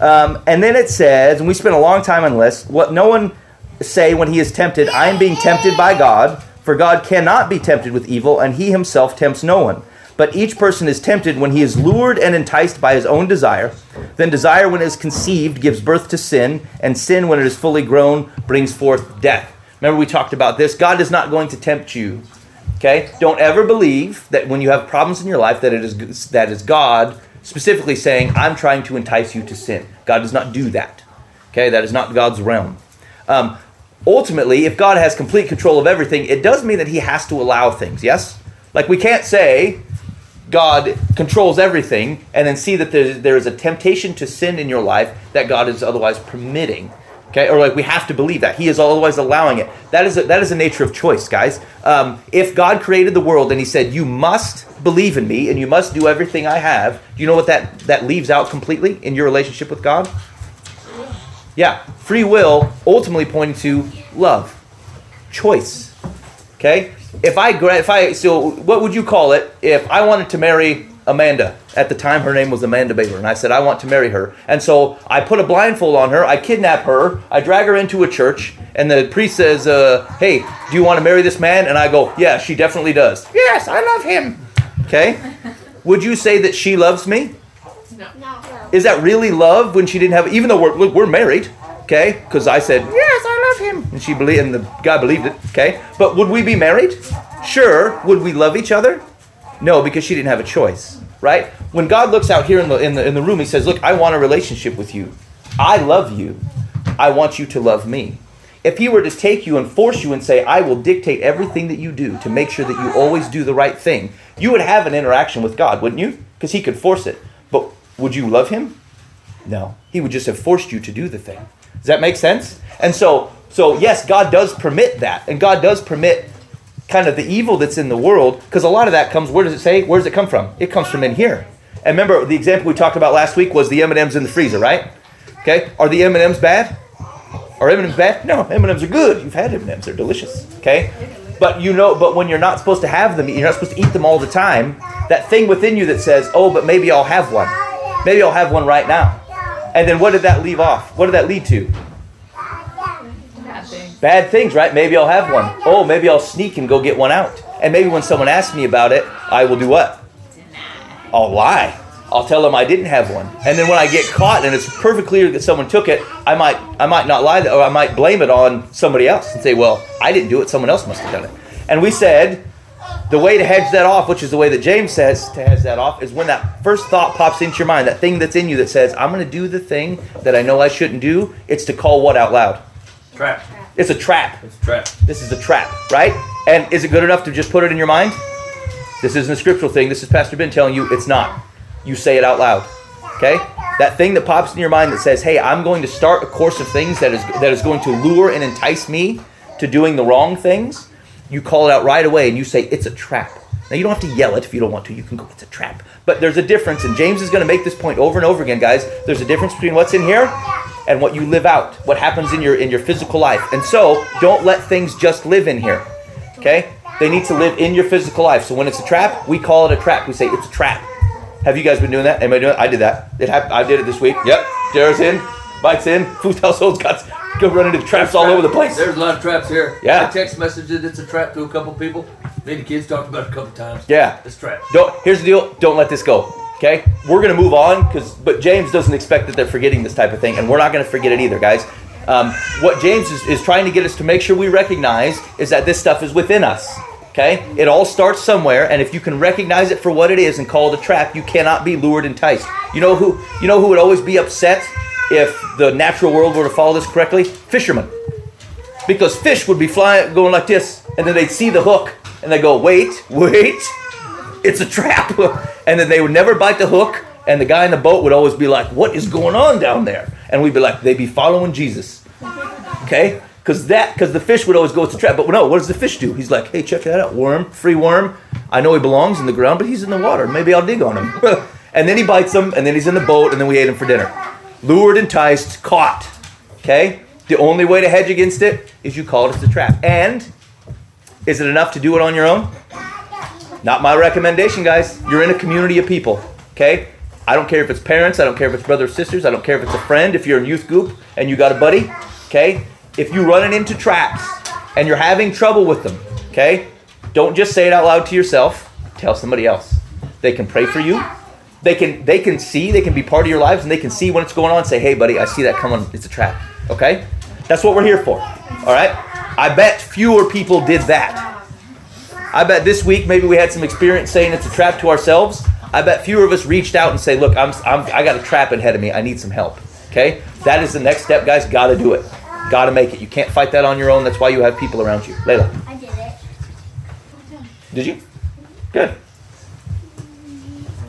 Um, and then it says, and we spent a long time on this, what no one say when he is tempted, I am being tempted by God, for God cannot be tempted with evil, and he himself tempts no one. But each person is tempted when he is lured and enticed by his own desire. Then desire, when it is conceived, gives birth to sin, and sin, when it is fully grown, brings forth death. Remember, we talked about this. God is not going to tempt you. Okay? Don't ever believe that when you have problems in your life that it is that is God specifically saying, "I'm trying to entice you to sin." God does not do that. Okay? That is not God's realm. Um, ultimately, if God has complete control of everything, it does mean that He has to allow things. Yes? Like we can't say God controls everything and then see that there, there is a temptation to sin in your life that God is otherwise permitting. Okay, or like we have to believe that he is otherwise allowing it. That is a, that is a nature of choice, guys. Um, if God created the world and He said you must believe in me and you must do everything I have, do you know what that that leaves out completely in your relationship with God? Yeah, free will ultimately pointing to love, choice. Okay, if I if I so what would you call it if I wanted to marry Amanda? At the time her name was Amanda Baylor and I said I want to marry her. And so I put a blindfold on her I kidnap her I drag her into a church and the priest says uh, hey do you want to marry this man? And I go yeah she definitely does. Yes I love him okay would you say that she loves me No. is that really love when she didn't have even though we're look, we're married okay because I said yes I love him and she believed and the guy believed it okay but would we be married sure would we love each other no, because she didn't have a choice, right? When God looks out here in the, in the, in the room, He says, Look, I want a relationship with you. I love you. I want you to love me. If He were to take you and force you and say, I will dictate everything that you do to make sure that you always do the right thing, you would have an interaction with God, wouldn't you? Because He could force it. But would you love Him? No. He would just have forced you to do the thing. Does that make sense? And so, so yes, God does permit that, and God does permit kind of the evil that's in the world because a lot of that comes where does it say where does it come from it comes from in here and remember the example we talked about last week was the m&ms in the freezer right okay are the m&ms bad are m&ms bad no m&ms are good you've had m&ms they're delicious okay but you know but when you're not supposed to have them you're not supposed to eat them all the time that thing within you that says oh but maybe i'll have one maybe i'll have one right now and then what did that leave off what did that lead to Bad thing. Bad things, right? Maybe I'll have one. Oh, maybe I'll sneak and go get one out. And maybe when someone asks me about it, I will do what? I'll lie. I'll tell them I didn't have one. And then when I get caught and it's perfectly clear that someone took it, I might I might not lie or I might blame it on somebody else and say, "Well, I didn't do it. Someone else must have done it." And we said the way to hedge that off, which is the way that James says to hedge that off, is when that first thought pops into your mind, that thing that's in you that says, "I'm going to do the thing that I know I shouldn't do." It's to call what out loud? Trap. It's a trap. It's a trap. This is a trap, right? And is it good enough to just put it in your mind? This isn't a scriptural thing. This is Pastor Ben telling you it's not. You say it out loud. Okay? That thing that pops in your mind that says, "Hey, I'm going to start a course of things that is that is going to lure and entice me to doing the wrong things." You call it out right away and you say it's a trap. Now you don't have to yell it if you don't want to. You can go, "It's a trap." But there's a difference, and James is going to make this point over and over again, guys. There's a difference between what's in here and what you live out, what happens in your in your physical life. And so, don't let things just live in here. Okay? They need to live in your physical life. So when it's a trap, we call it a trap. We say it's a trap. Have you guys been doing that? Am I doing it? I did that. It happened. I did it this week. Yep. Jared's in. Mike's in. Food household's got go running into traps all over the place. There's a lot of traps here. Yeah. I text messaged it. It's a trap to a couple people. Me and the kids talked about it a couple times. Yeah. It's trap. Don't. Here's the deal. Don't let this go. Okay. We're gonna move on because, but James doesn't expect that they're forgetting this type of thing, and we're not gonna forget it either, guys. Um, what James is, is trying to get us to make sure we recognize is that this stuff is within us. Okay? It all starts somewhere, and if you can recognize it for what it is and call it a trap, you cannot be lured, and enticed. You know who? You know who would always be upset if the natural world were to follow this correctly? Fishermen because fish would be flying going like this and then they'd see the hook and they go wait wait it's a trap and then they would never bite the hook and the guy in the boat would always be like what is going on down there and we'd be like they'd be following jesus okay because that because the fish would always go to a trap but no what does the fish do he's like hey check that out worm free worm i know he belongs in the ground but he's in the water maybe i'll dig on him and then he bites him and then he's in the boat and then we ate him for dinner lured enticed caught okay the only way to hedge against it is you call it a trap. And is it enough to do it on your own? Not my recommendation, guys. You're in a community of people, okay? I don't care if it's parents, I don't care if it's brothers, sisters, I don't care if it's a friend, if you're in youth group and you got a buddy, okay? If you're running into traps and you're having trouble with them, okay? Don't just say it out loud to yourself, tell somebody else. They can pray for you. They can they can see, they can be part of your lives and they can see when it's going on say, "Hey buddy, I see that coming. It's a trap." Okay? That's what we're here for. All right? I bet fewer people did that. I bet this week maybe we had some experience saying it's a trap to ourselves. I bet fewer of us reached out and say, "Look, I'm, I'm I got a trap ahead of me. I need some help." Okay? That is the next step, guys. Got to do it. Got to make it. You can't fight that on your own. That's why you have people around you. Layla, I did it. did you? Good.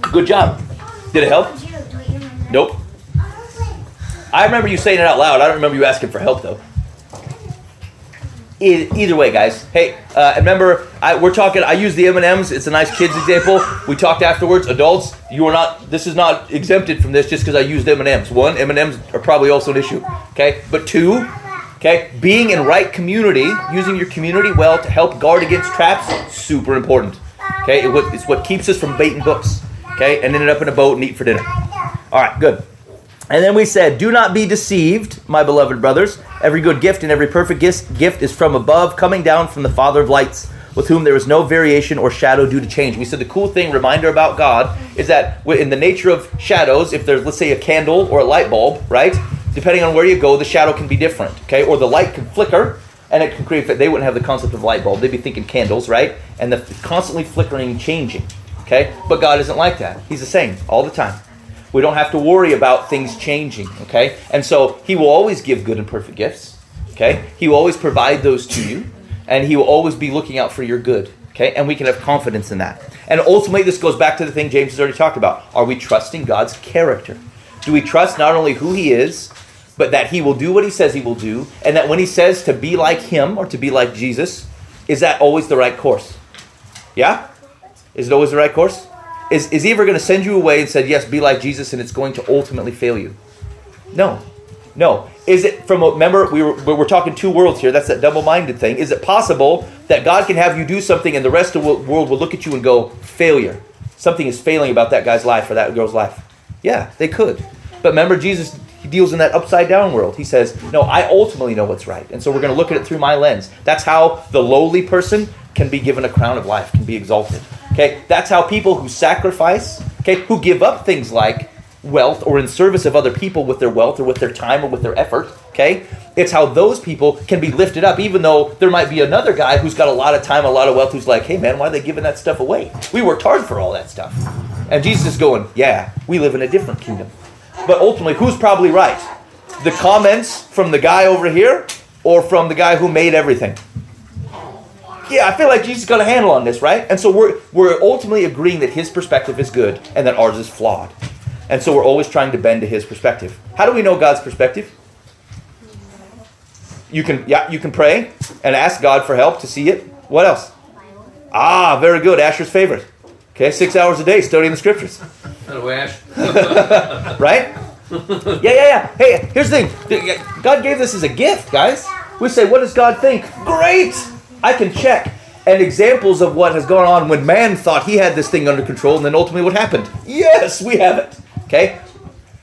Good job. Did it help? Did you? Do you remember? Nope. I remember you saying it out loud. I don't remember you asking for help though. Either way, guys. Hey, uh, remember I, we're talking. I use the M and M's. It's a nice kids example. We talked afterwards. Adults, you are not. This is not exempted from this just because I used M and M's. One, M and M's are probably also an issue. Okay, but two, okay, being in right community, using your community well to help guard against traps, super important. Okay, it's what keeps us from baiting hooks. Okay, and ended up in a boat and eat for dinner. All right, good. And then we said, Do not be deceived, my beloved brothers. Every good gift and every perfect gift, is from above, coming down from the Father of lights, with whom there is no variation or shadow due to change. We said the cool thing, reminder about God, is that in the nature of shadows, if there's, let's say, a candle or a light bulb, right? Depending on where you go, the shadow can be different, okay? Or the light can flicker, and it can create, they wouldn't have the concept of light bulb. They'd be thinking candles, right? And the constantly flickering, changing, okay? But God isn't like that. He's the same all the time. We don't have to worry about things changing, okay? And so he will always give good and perfect gifts, okay? He will always provide those to you, and he will always be looking out for your good, okay? And we can have confidence in that. And ultimately, this goes back to the thing James has already talked about. Are we trusting God's character? Do we trust not only who he is, but that he will do what he says he will do, and that when he says to be like him or to be like Jesus, is that always the right course? Yeah? Is it always the right course? Is, is he ever going to send you away and said, yes, be like Jesus, and it's going to ultimately fail you? No. No. Is it from, a, remember, we were, we we're talking two worlds here. That's that double minded thing. Is it possible that God can have you do something and the rest of the world will look at you and go, failure? Something is failing about that guy's life or that girl's life. Yeah, they could. But remember, Jesus deals in that upside down world. He says, No, I ultimately know what's right. And so we're going to look at it through my lens. That's how the lowly person can be given a crown of life, can be exalted. Okay? That's how people who sacrifice, okay, who give up things like wealth or in service of other people with their wealth or with their time or with their effort, okay? It's how those people can be lifted up, even though there might be another guy who's got a lot of time, a lot of wealth, who's like, hey man, why are they giving that stuff away? We worked hard for all that stuff. And Jesus is going, yeah, we live in a different kingdom. But ultimately, who's probably right? The comments from the guy over here or from the guy who made everything? Yeah, I feel like Jesus got a handle on this, right? And so we're we're ultimately agreeing that his perspective is good and that ours is flawed. And so we're always trying to bend to his perspective. How do we know God's perspective? You can yeah, you can pray and ask God for help to see it. What else? Ah, very good. Asher's favorite. Okay, six hours a day studying the scriptures. Hello, Ash. right? Yeah, yeah, yeah. Hey, here's the thing. God gave this as a gift, guys. We say, what does God think? Great! I can check. And examples of what has gone on when man thought he had this thing under control, and then ultimately what happened? Yes, we have it. Okay?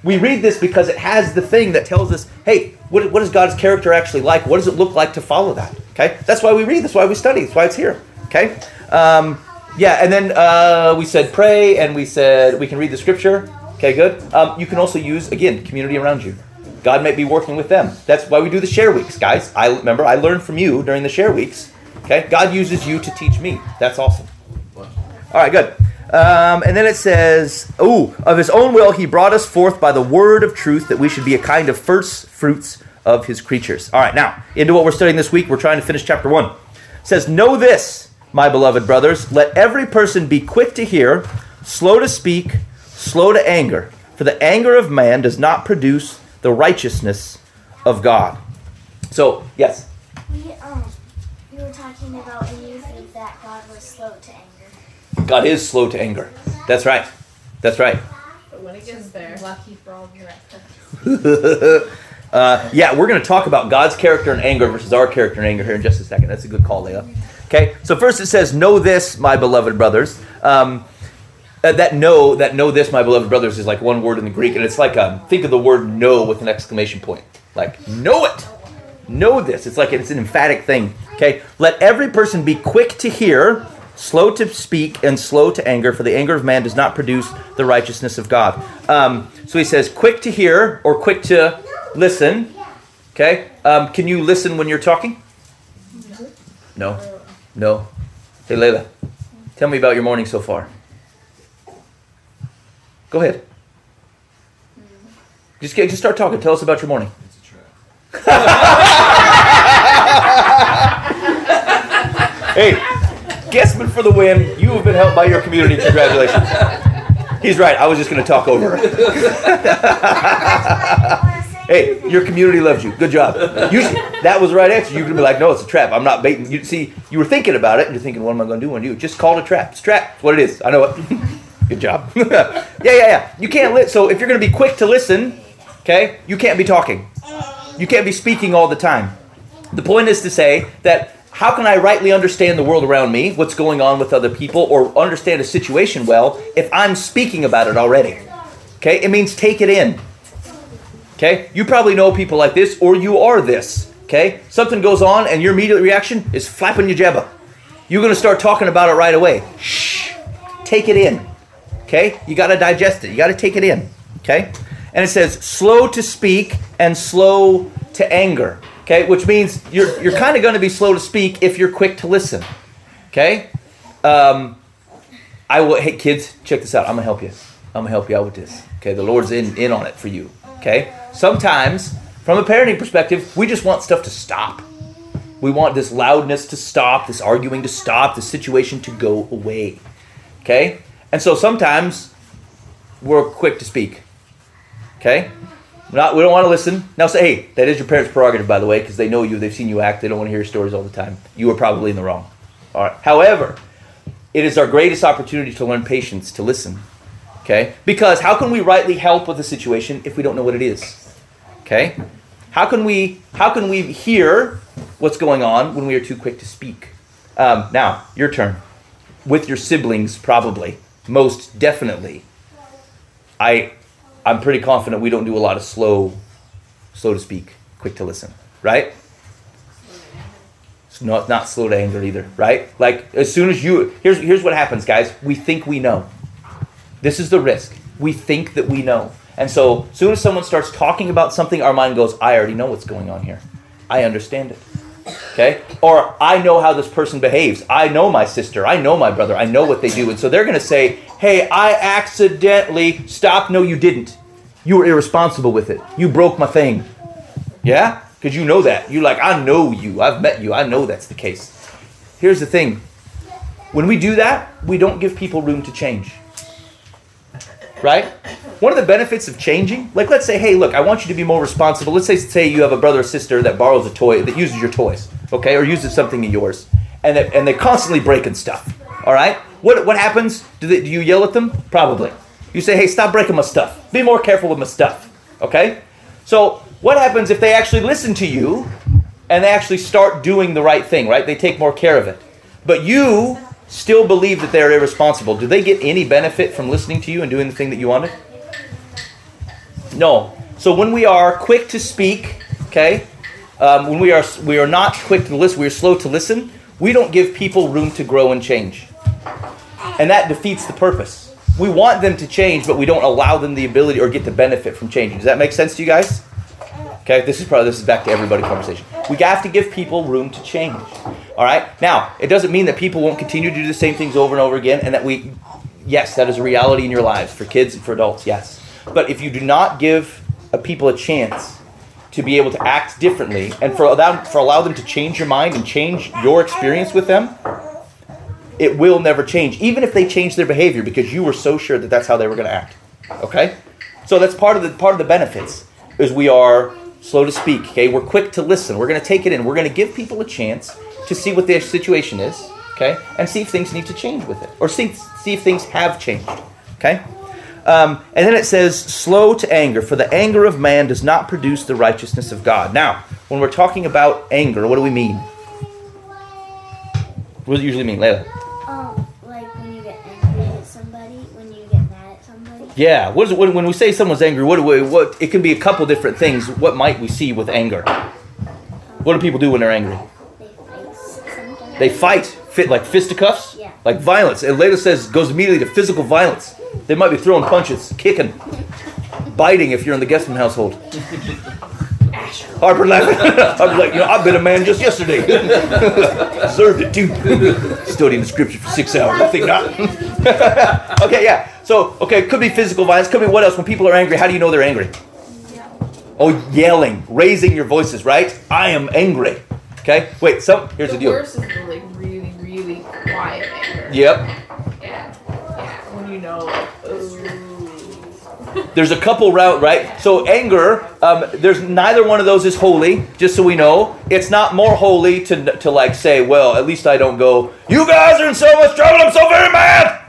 We read this because it has the thing that tells us, hey, what, what is God's character actually like? What does it look like to follow that? Okay? That's why we read. That's why we study. That's why it's here. Okay? Um, yeah, and then uh, we said pray, and we said we can read the scripture. Okay, good. Um, you can also use, again, community around you. God might be working with them. That's why we do the share weeks, guys. I remember I learned from you during the share weeks. Okay, God uses you to teach me. That's awesome. All right, good. Um, and then it says, "Oh, of His own will He brought us forth by the word of truth, that we should be a kind of first fruits of His creatures." All right, now into what we're studying this week. We're trying to finish chapter one. It says, "Know this, my beloved brothers: let every person be quick to hear, slow to speak, slow to anger, for the anger of man does not produce the righteousness of God." So, yes. We um, you were talking about and you think that God was slow to anger. God is slow to anger. That's right. That's right. But when it gets there, Lucky for all your uh, yeah, we're going to talk about God's character and anger versus our character and anger here in just a second. That's a good call, Leah. Okay, so first it says, Know this, my beloved brothers. Um, Uh, that know, that know this, my beloved brothers, is like one word in the Greek, and it's like um, think of the word know with an exclamation point. Like know it, know this. It's like it's an emphatic thing. Okay, let every person be quick to hear, slow to speak, and slow to anger. For the anger of man does not produce the righteousness of God. Um, so he says, quick to hear or quick to listen. Okay, um, can you listen when you're talking? No, no. Hey, Layla, tell me about your morning so far. Go ahead. Just get, just start talking. Tell us about your morning. It's a trap. Hey, Guessman for the win. You have been helped by your community. Congratulations. He's right. I was just going to talk over. Hey, your community loves you. Good job. You, that was the right answer. You could be like, no, it's a trap. I'm not baiting. You see, you were thinking about it, and you're thinking, what am I going to do when you? Just call it a trap. It's trap. It's what it is. I know it. Good job. yeah, yeah, yeah. You can't li- So if you're going to be quick to listen, okay, you can't be talking. You can't be speaking all the time. The point is to say that how can I rightly understand the world around me, what's going on with other people, or understand a situation well if I'm speaking about it already? Okay, it means take it in. Okay, you probably know people like this, or you are this. Okay, something goes on, and your immediate reaction is flapping your jabba. You're to start talking about it right away. Shh, take it in. Okay, you got to digest it. You got to take it in. Okay, and it says slow to speak and slow to anger. Okay, which means you're you're kind of going to be slow to speak if you're quick to listen. Okay, um, I will. Hey kids, check this out. I'm gonna help you. I'm gonna help you out with this. Okay, the Lord's in in on it for you. Okay, sometimes from a parenting perspective, we just want stuff to stop. We want this loudness to stop, this arguing to stop, this situation to go away. Okay, and so sometimes we're quick to speak. Okay, not we don't want to listen. Now say, hey, that is your parents' prerogative, by the way, because they know you, they've seen you act, they don't want to hear stories all the time. You are probably in the wrong. All right. However, it is our greatest opportunity to learn patience, to listen. Okay? Because how can we rightly help with a situation if we don't know what it is? Okay? How can we how can we hear what's going on when we are too quick to speak? Um, now, your turn. With your siblings, probably, most definitely. I I'm pretty confident we don't do a lot of slow slow to speak, quick to listen, right? It's not not slow to anger either, right? Like as soon as you here's here's what happens, guys. We think we know. This is the risk. We think that we know. And so as soon as someone starts talking about something, our mind goes, I already know what's going on here. I understand it. Okay? Or I know how this person behaves. I know my sister. I know my brother. I know what they do. And so they're going to say, Hey, I accidentally stop. No, you didn't. You were irresponsible with it. You broke my thing. Yeah? Because you know that. You're like, I know you. I've met you. I know that's the case. Here's the thing when we do that, we don't give people room to change. Right? One of the benefits of changing, like let's say, hey, look, I want you to be more responsible. Let's say, say you have a brother or sister that borrows a toy, that uses your toys, okay, or uses something of yours, and they, and they're constantly breaking stuff. All right? What, what happens? Do, they, do you yell at them? Probably. You say, hey, stop breaking my stuff. Be more careful with my stuff. Okay? So, what happens if they actually listen to you and they actually start doing the right thing, right? They take more care of it. But you still believe that they're irresponsible. Do they get any benefit from listening to you and doing the thing that you wanted? No. So when we are quick to speak, okay, um, when we are we are not quick to listen, we are slow to listen. We don't give people room to grow and change, and that defeats the purpose. We want them to change, but we don't allow them the ability or get the benefit from changing. Does that make sense to you guys? Okay, this is probably this is back to everybody conversation. We have to give people room to change. All right. Now, it doesn't mean that people won't continue to do the same things over and over again, and that we, yes, that is a reality in your lives for kids and for adults. Yes, but if you do not give a people a chance to be able to act differently, and for allow, for allow them to change your mind and change your experience with them, it will never change, even if they change their behavior, because you were so sure that that's how they were going to act. Okay, so that's part of the part of the benefits is we are slow to speak. Okay, we're quick to listen. We're going to take it in. We're going to give people a chance to see what their situation is. Okay, and see if things need to change with it, or see see if things have changed. Okay. Um, and then it says, slow to anger, for the anger of man does not produce the righteousness of God. Now, when we're talking about anger, what do we mean? What does it usually mean, Layla? Um, Yeah. What is it, when, we say someone's angry? What, we- what? It can be a couple different things. What might we see with anger? What do people do when they're angry? They fight sometimes. They fight, fit like fisticuffs, Yeah. like violence. And later says goes immediately to physical violence. They might be throwing punches, kicking, biting if you're in the Guestman household. Harper laughing. I'm like, you know, I've been a man just yesterday. Deserved it too. Studying the scripture for six hours. I think not. okay, yeah. So, okay, it could be physical violence. Could be what else? When people are angry, how do you know they're angry? Oh, yelling, raising your voices, right? I am angry. Okay. Wait. So here's the, the deal. worst is the like really, really quiet anger. Yep. Yeah. Yeah. When you know, like. There's a couple route, right? So anger, um, there's neither one of those is holy. Just so we know, it's not more holy to to like say, well, at least I don't go. You guys are in so much trouble. I'm so very mad.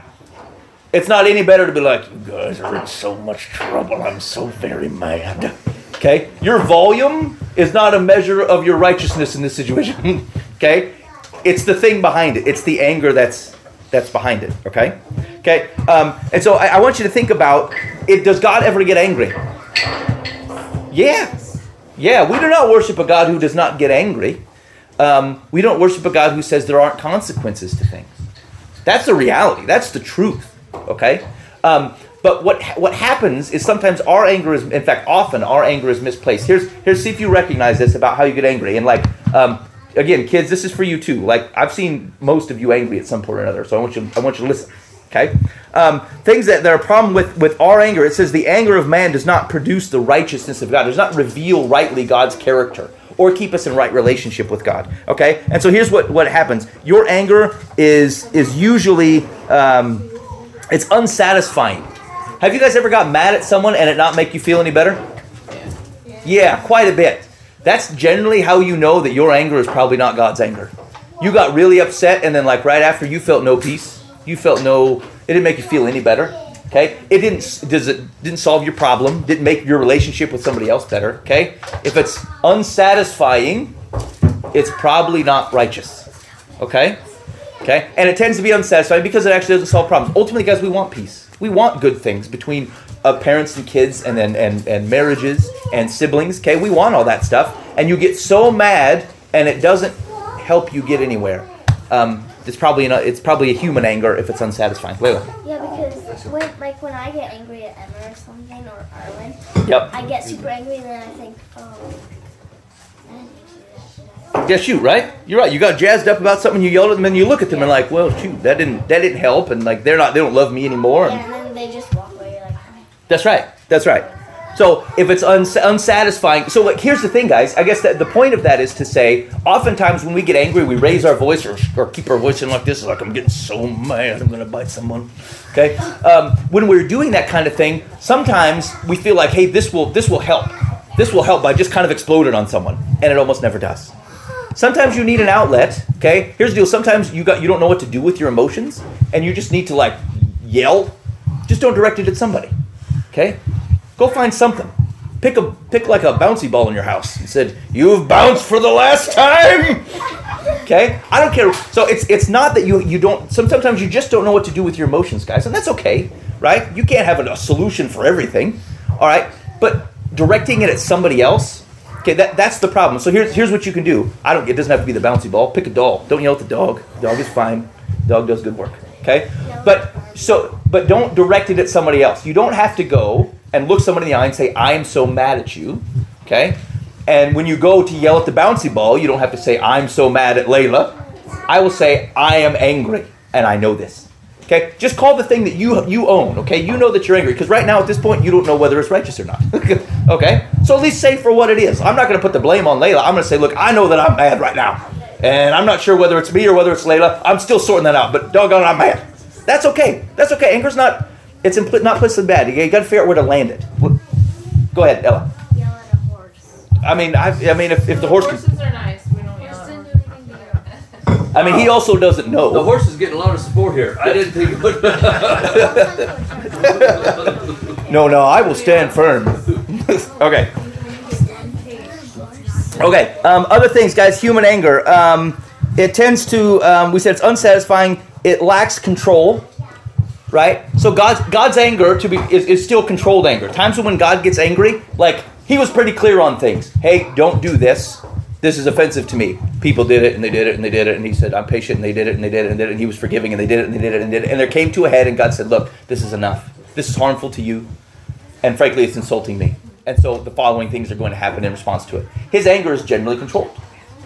It's not any better to be like, you guys are in so much trouble. I'm so very mad. Okay, your volume is not a measure of your righteousness in this situation. okay, it's the thing behind it. It's the anger that's that's behind it. Okay, okay. Um, and so I, I want you to think about it. Does God ever get angry? Yeah, yeah. We do not worship a God who does not get angry. Um, we don't worship a God who says there aren't consequences to things. That's the reality. That's the truth. Okay. Um, but what what happens is sometimes our anger is, in fact, often our anger is misplaced. Here's here's see if you recognize this about how you get angry. And like um, again, kids, this is for you too. Like I've seen most of you angry at some point or another. So I want you I want you to listen. Okay. Um, things that, that are a problem with with our anger. It says the anger of man does not produce the righteousness of God. Does not reveal rightly God's character or keep us in right relationship with God. Okay. And so here's what what happens. Your anger is is usually um, it's unsatisfying. Have you guys ever got mad at someone and it not make you feel any better? Yeah, quite a bit. That's generally how you know that your anger is probably not God's anger. You got really upset and then like right after you felt no peace. You felt no it didn't make you feel any better. Okay? It didn't does it didn't solve your problem, didn't make your relationship with somebody else better, okay? If it's unsatisfying, it's probably not righteous. Okay? Okay? And it tends to be unsatisfying because it actually doesn't solve problems. Ultimately, guys, we want peace. We want good things between uh, parents and kids and, and, and, and marriages and siblings. Okay? We want all that stuff. And you get so mad and it doesn't help you get anywhere. Um, it's probably an, it's probably a human anger if it's unsatisfying. Layla. Yeah, because when like when I get angry at Emma or something or Arlen, Yep. I get super angry and then I think, oh, I didn't to do that. Yeah, shoot, right? You're right. You got jazzed up about something, you yelled at them, and you look at them and like, well, shoot, that didn't that didn't help, and like they're not they don't love me anymore. And, Yeah, and then they just walk That's right. That's right. So if it's uns- unsatisfying, so like here's the thing, guys. I guess that the point of that is to say, oftentimes when we get angry, we raise our voice or, or keep our voice in like this, like I'm getting so mad, I'm gonna bite someone. Okay. Um, when we're doing that kind of thing, sometimes we feel like, hey, this will this will help. This will help by just kind of exploding on someone, and it almost never does. Sometimes you need an outlet. Okay. Here's the deal. Sometimes you got you don't know what to do with your emotions, and you just need to like yell. Just don't direct it at somebody. Okay? Go find something. Pick a pick like a bouncy ball in your house and said, You've bounced for the last time. Okay? I don't care. So it's it's not that you you don't sometimes you just don't know what to do with your emotions, guys, and that's okay, right? You can't have a, a solution for everything. All right? But directing it at somebody else, okay, that, that's the problem. So here's here's what you can do. I don't it doesn't have to be the bouncy ball. Pick a doll. Don't yell at the dog. The dog is fine. Dog does good work. Okay? But so but don't direct it at somebody else. You don't have to go and look somebody in the eye and say, I am so mad at you. Okay? And when you go to yell at the bouncy ball, you don't have to say, I'm so mad at Layla. I will say, I am angry, and I know this. Okay? Just call the thing that you you own, okay? You know that you're angry. Because right now at this point, you don't know whether it's righteous or not. okay? So at least say for what it is. I'm not gonna put the blame on Layla. I'm gonna say, look, I know that I'm mad right now. And I'm not sure whether it's me or whether it's Layla. I'm still sorting that out, but doggone it, I'm mad. That's okay. That's okay. Anger's not it's impl- not implicitly bad. You, you got to figure out where to land it. Go ahead, Ella. Yell at a horse. I mean, I, I mean, if, if the horse, can, Horses are nice. We don't yell at horses. I mean, he also doesn't know. The know. horse is getting a lot of support here. I didn't think it would. No, no, I will stand firm. okay, okay. Um, other things, guys. Human anger. Um, it tends to. Um, we said it's unsatisfying. It lacks control. right? So God's God's anger to be is, is still controlled anger. Times when God gets angry, like he was pretty clear on things. Hey, don't do this. This is offensive to me. People did it and they did it and they did it and he said, I'm patient and they did it and they did it and did it and he was forgiving and they did it and they did it and did it. And there came to a head and God said, Look, this is enough. This is harmful to you. And frankly, it's insulting me. And so the following things are going to happen in response to it. His anger is generally controlled.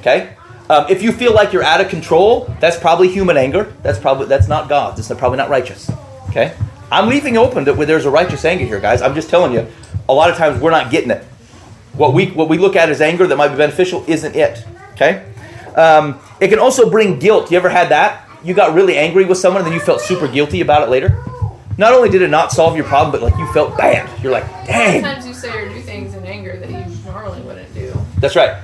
Okay? Um, if you feel like you're out of control, that's probably human anger. That's probably that's not God. It's probably not righteous. Okay? I'm leaving open that there's a righteous anger here, guys. I'm just telling you, a lot of times we're not getting it. What we what we look at as anger that might be beneficial isn't it. Okay? Um, it can also bring guilt. You ever had that? You got really angry with someone and then you felt super guilty about it later. Not only did it not solve your problem, but like you felt bad. You're like, dang. Sometimes you say or do things in anger that you normally wouldn't do, That's right.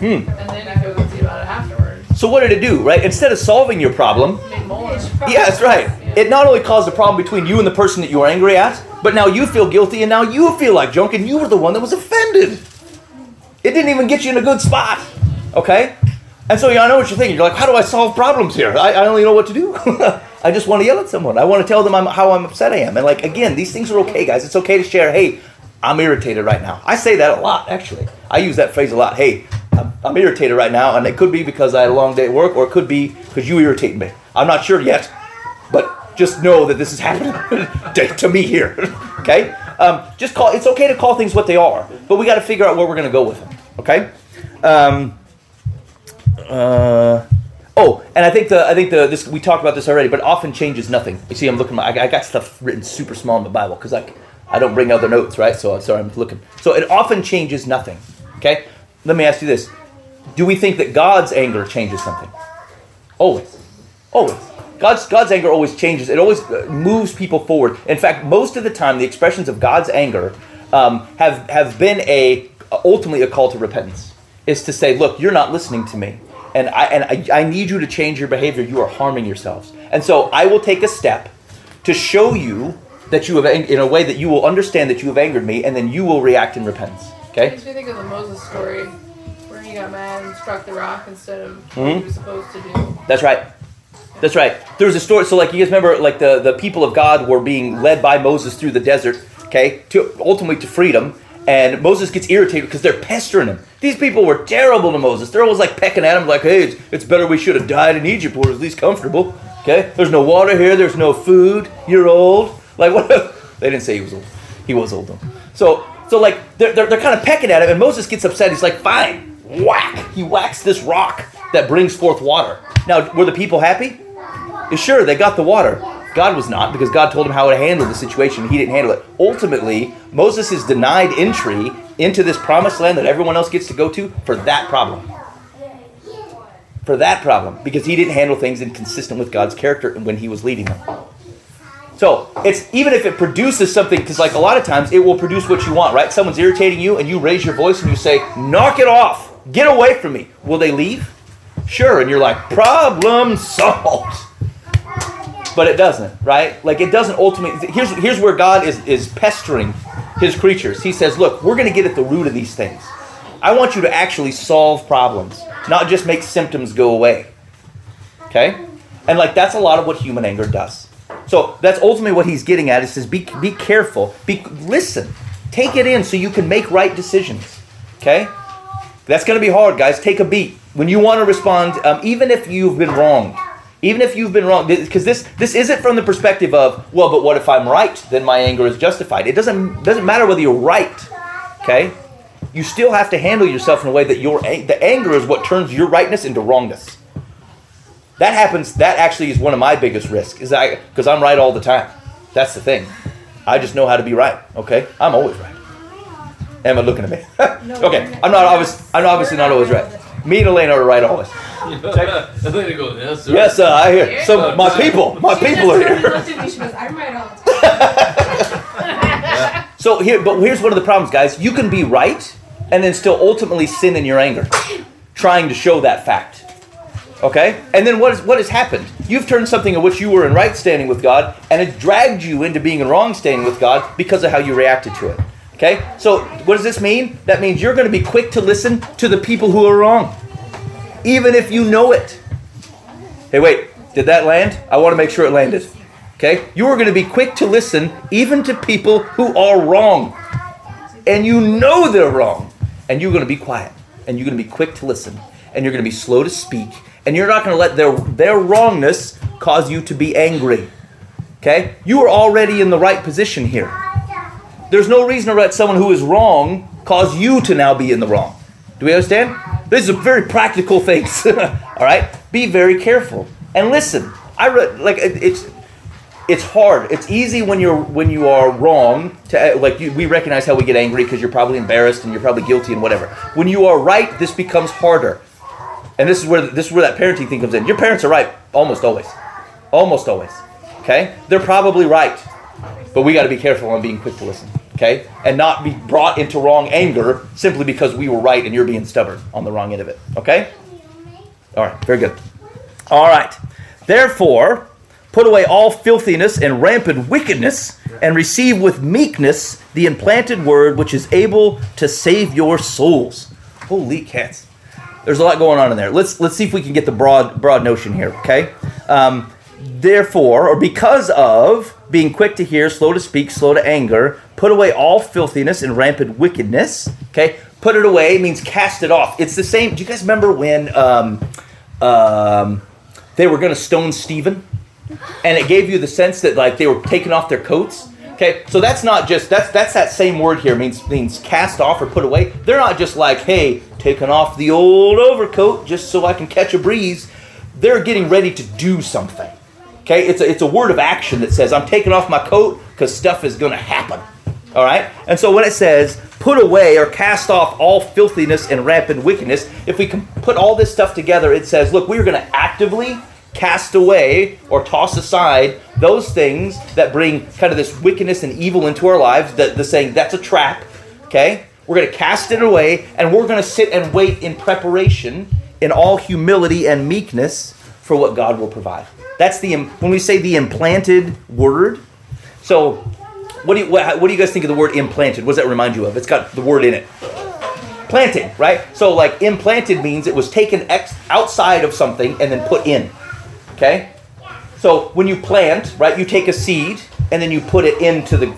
Hmm. and then you feel guilty about it afterwards. So what did it do? Right? Instead of solving your problem, It more. Yeah, that's right. It not only caused a problem between you and the person that you were angry at, but now you feel guilty and now you feel like junk and you were the one that was offended. It didn't even get you in a good spot. Okay? And so yeah, I know what you're thinking. You're like, how do I solve problems here? I, I don't even know what to do. I just want to yell at someone. I want to tell them I'm, how I'm upset I am. And like, again, these things are okay, guys. It's okay to share, hey, I'm irritated right now. I say that a lot, actually. I use that phrase a lot. Hey, I'm, I'm irritated right now, and it could be because I had a long day at work, or it could be because you irritate me. I'm not sure yet, but just know that this is happening to, to me here. okay? Um, just call. It's okay to call things what they are, but we got to figure out where we're going to go with them. Okay? Um, uh, oh, and I think the I think the this we talked about this already, but often changes nothing. You see, I'm looking. I, I got stuff written super small in the Bible because I I don't bring other notes, right? So sorry, I'm looking. So it often changes nothing. Okay. Let me ask you this: Do we think that God's anger changes something? Always, always. God's God's anger always changes. It always uh, moves people forward. In fact, most of the time, the expressions of God's anger um, have have been a ultimately a call to repentance. Is to say, look, you're not listening to me, and I and I, I need you to change your behavior. You are harming yourselves, and so I will take a step to show you that you have in a way that you will understand that you have angered me, and then you will react in repentance. Okay. Makes me think of the Moses story where he got mad and struck the rock instead of what Mhm. he was supposed to do. That's right. That's right. There was a story. So, like, you guys remember, like the the people of God were being led by Moses through the desert, okay, to ultimately to freedom. And Moses gets irritated because they're pestering him. These people were terrible to Moses. They're always like pecking at him, like, "Hey, it's, it's better we should have died in Egypt, where it was at least comfortable." Okay, there's no water here. There's no food. You're old. Like, what? they didn't say he was old. He was old though. So, so like they're, they're, they're kind of pecking at him, and Moses gets upset. He's like, "Fine, whack!" He whacks this rock that brings forth water. Now, were the people happy? Sure, they got the water. God was not because God told him how to handle the situation. And he didn't handle it. Ultimately, Moses is denied entry into this promised land that everyone else gets to go to for that problem. For that problem, because he didn't handle things inconsistent with God's character when he was leading them. So it's even if it produces something, because like a lot of times it will produce what you want, right? Someone's irritating you, and you raise your voice and you say, "Knock it off! Get away from me!" Will they leave? Sure, and you're like, "Problem solved." But it doesn't right? Like it doesn't ultimately here's here's where god is is pestering his creatures. He says look we're going to get at the root of these things. I want you to actually solve problems not just make symptoms go away. Okay? And like that's a lot of what human anger does. So that's ultimately what he's getting at he says be be careful. Be listen. Take it in so you can make right decisions. Okay? That's going to be hard guys. Take a beat. When you want to respond um, even if you've been wronged even if you've been wrong because this this isn't from the perspective of well but what if i'm right? Then my anger is justified. It doesn't doesn't matter whether you're right okay? You still have to handle yourself in a way that your the anger is what turns your rightness into wrongness. That happens that actually is one of my biggest risks is i because i'm right all the time. That's the thing. I just know how to be right okay? I'm always right. Emma looking at me. Okay i'm not. obvious i'm obviously not always right. Me and elena are right always and then he goes, yes, sir. Yes, sir, I hear. So my people, my people are here. looked at me, she goes, I'm all the time. So here, but here's one of the problems, guys. You can be right and then still ultimately sin in your anger, trying to show that fact. Okay? And then what, is, what has happened? You've turned something in which you were in right standing with God, and it dragged you into being in wrong standing with God because of how you reacted to it. Okay? So what does this mean? That means you're going to be quick to listen to the people who are wrong, even if you know it. Hey, wait, did that land? I want to make sure it landed. Okay? You are going to be quick to listen even to people who are wrong. And you know they're wrong. And you're going to be quiet. And you're going to be quick to listen. And you're going to be slow to speak. And you're not going to let their, their wrongness cause you to be angry. Okay? You are already in the right position here. There's no reason to let someone who is wrong cause you to now be in the wrong. Do we understand? These are very practical things. All right? Be very careful and listen. I re- like it- it's it's hard. It's easy when you're when you are wrong to uh, like you, we recognize how we get angry because you're probably embarrassed and you're probably guilty and whatever. When you are right, this becomes harder. And this is where this is where that parenting thing comes in. Your parents are right almost always. Almost always. Okay? They're probably right. But we got to be careful on being quick to listen, okay? And not be brought into wrong anger simply because we were right and you're being stubborn on the wrong end of it, okay? All right, very good. All right. Therefore, put away all filthiness and rampant wickedness and receive with meekness the implanted word which is able to save your souls. Holy cats. There's a lot going on in there. Let's let's see if we can get the broad broad notion here, okay? Um, therefore, or because of being quick to hear, slow to speak, slow to anger, put away all filthiness and rampant wickedness. Okay, put it away means cast it off. It's the same. Do you guys remember when um, um, they were going to stone Stephen, and it gave you the sense that like they were taking off their coats? Okay, so that's not just that's that's that same word here means means cast off or put away. They're not just like, hey, taking off the old overcoat just so I can catch a breeze. They're getting ready to do something. Okay, it's a, it's a word of action that says, I'm taking off my coat because stuff is going to happen. All right? And so when it says, put away or cast off all filthiness and rampant wickedness, if we can put all this stuff together, it says, look, we're going to actively cast away or toss aside those things that bring kind of this wickedness and evil into our lives, the, the saying, that's a trap. Okay? We're going to cast it away and we're going to sit and wait in preparation in all humility and meekness for what God will provide. That's the when we say the implanted word. So, what do you what, what do you guys think of the word implanted? What does that remind you of? It's got the word in it. Planting, right? So, like implanted means it was taken ex- outside of something and then put in. Okay. So when you plant, right, you take a seed and then you put it into the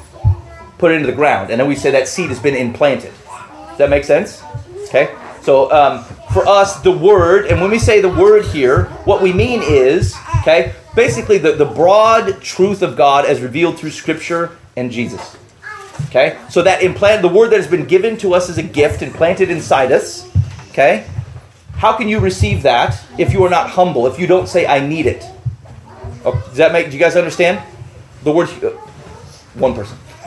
put it into the ground, and then we say that seed has been implanted. Does that make sense? Okay. So um, for us, the word, and when we say the word here, what we mean is, okay, basically the, the broad truth of God as revealed through Scripture and Jesus. Okay? So that implant, the word that has been given to us as a gift and planted inside us, okay? How can you receive that if you are not humble, if you don't say, I need it? Oh, does that make, do you guys understand? The word, uh, one person.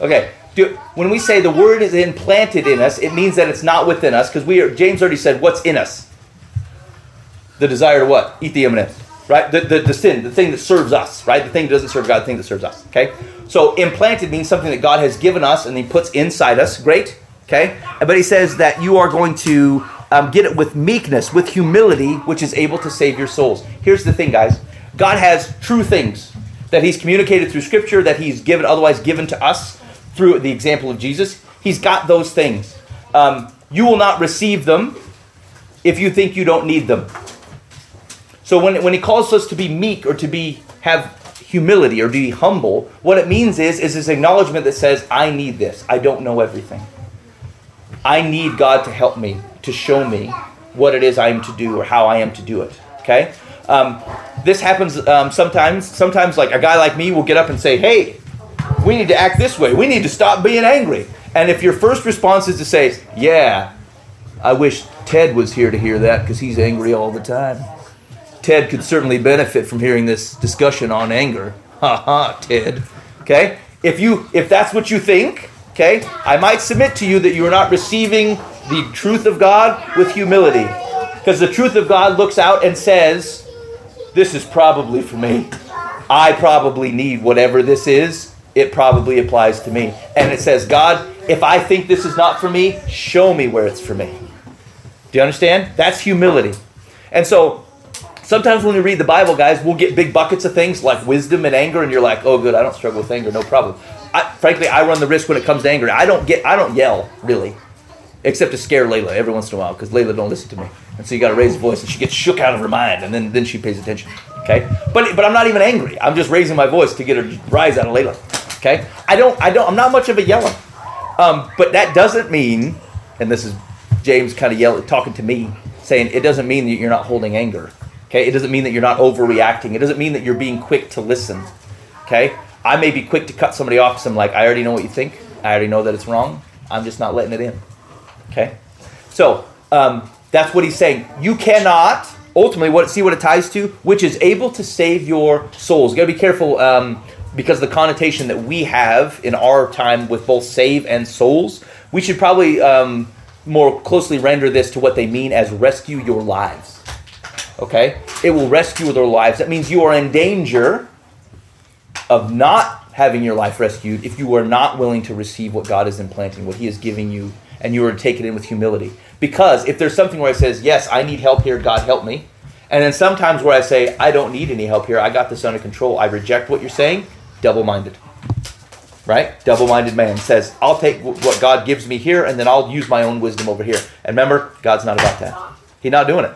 okay. Do, when we say the word is implanted in us, it means that it's not within us because we are, James already said, what's in us? The desire to what? Eat the M&Ms, right? The, the, the sin, the thing that serves us, right? The thing that doesn't serve God, the thing that serves us, okay? So implanted means something that God has given us and he puts inside us. Great, okay? But he says that you are going to um, get it with meekness, with humility, which is able to save your souls. Here's the thing, guys. God has true things that he's communicated through scripture, that he's given, otherwise given to us through the example of Jesus. He's got those things. Um, you will not receive them if you think you don't need them. So when, when he calls us to be meek or to be have humility or to be humble, what it means is is this acknowledgement that says, I need this. I don't know everything. I need God to help me, to show me what it is I am to do or how I am to do it. Okay? Um, this happens um, sometimes. Sometimes, like a guy like me will get up and say, Hey, we need to act this way. We need to stop being angry. And if your first response is to say, Yeah, I wish Ted was here to hear that because he's angry all the time. Ted could certainly benefit from hearing this discussion on anger. Ha ha, Ted. Okay? If you if that's what you think, okay, I might submit to you that you are not receiving the truth of God with humility. Because the truth of God looks out and says, This is probably for me. I probably need whatever this is. It probably applies to me. And it says, God, if I think this is not for me, show me where it's for me. Do you understand? That's humility. And so sometimes when we read the Bible, guys, we'll get big buckets of things like wisdom and anger, and you're like, oh, good, I don't struggle with anger, no problem. I, frankly, I run the risk when it comes to anger. I don't get, I don't yell really. except to scare Layla every once in a while because Layla don't listen to me, and so you got to raise the voice, and she gets shook out of her mind, and then then she pays attention. Okay, but but I'm not even angry. I'm just raising my voice to get a rise out of Layla. Okay, I don't I don't I'm not much of a yeller, um, but that doesn't mean, and this is James kind of yelling talking to me, saying it doesn't mean that you're not holding anger. Okay, it doesn't mean that you're not overreacting. It doesn't mean that you're being quick to listen. Okay, I may be quick to cut somebody off because I'm like, I already know what you think. I already know that it's wrong. I'm just not letting it in. Okay, so um, that's what he's saying. You cannot ultimately what see what it ties to, which is able to save your souls. You got to be careful um, because the connotation that we have in our time with both save and souls. We should probably um, more closely render this to what they mean as rescue your lives. Okay, it will rescue their lives. That means you are in danger of not having your life rescued if you are not willing to receive what God is implanting, what He is giving you, and you are to take it in with humility. Because if there's something where it says, Yes, I need help here, God help me, and then sometimes where I say, I don't need any help here, I got this under control, I reject what you're saying, double minded. Right? Double minded man says, I'll take what God gives me here, and then I'll use my own wisdom over here. And remember, God's not about that. He's not doing it.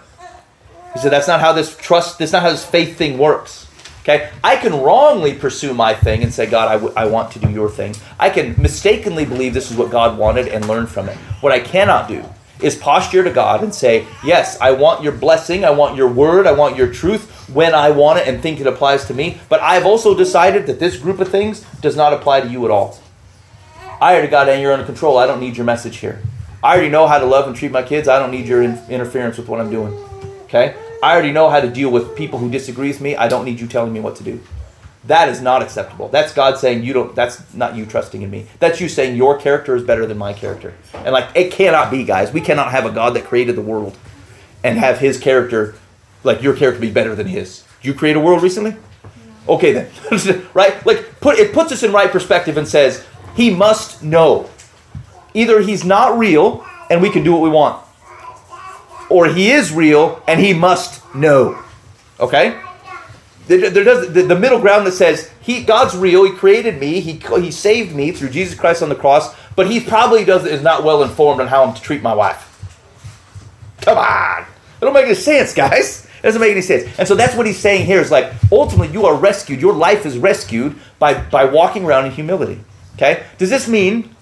He said, That's not how this trust, that's not how this faith thing works. Okay? I can wrongly pursue my thing and say, God, I, w- I want to do your thing. I can mistakenly believe this is what God wanted and learn from it. What I cannot do is posture to God and say, Yes, I want your blessing, I want your word, I want your truth when I want it and think it applies to me. But I've also decided that this group of things does not apply to you at all. I already got you're under control. I don't need your message here. I already know how to love and treat my kids. I don't need your in- interference with what I'm doing. Okay? I already know how to deal with people who disagree with me. I don't need you telling me what to do. That is not acceptable. That's God saying you don't that's not you trusting in me. That's you saying your character is better than my character. And like it cannot be, guys. We cannot have a God that created the world and have his character like your character be better than his. Did you create a world recently? Okay then. right? Like put it puts us in right perspective and says he must know. Either he's not real and we can do what we want or he is real and he must know. Okay? There, does the, the middle ground that says he God's real. He created me. He he saved me through Jesus Christ on the cross. But he probably does is not well informed on how I'm to treat my wife. Come on, it don't make any sense, guys. It doesn't make any sense. And so that's what he's saying here is like ultimately you are rescued. Your life is rescued by by walking around in humility. Okay? Does this mean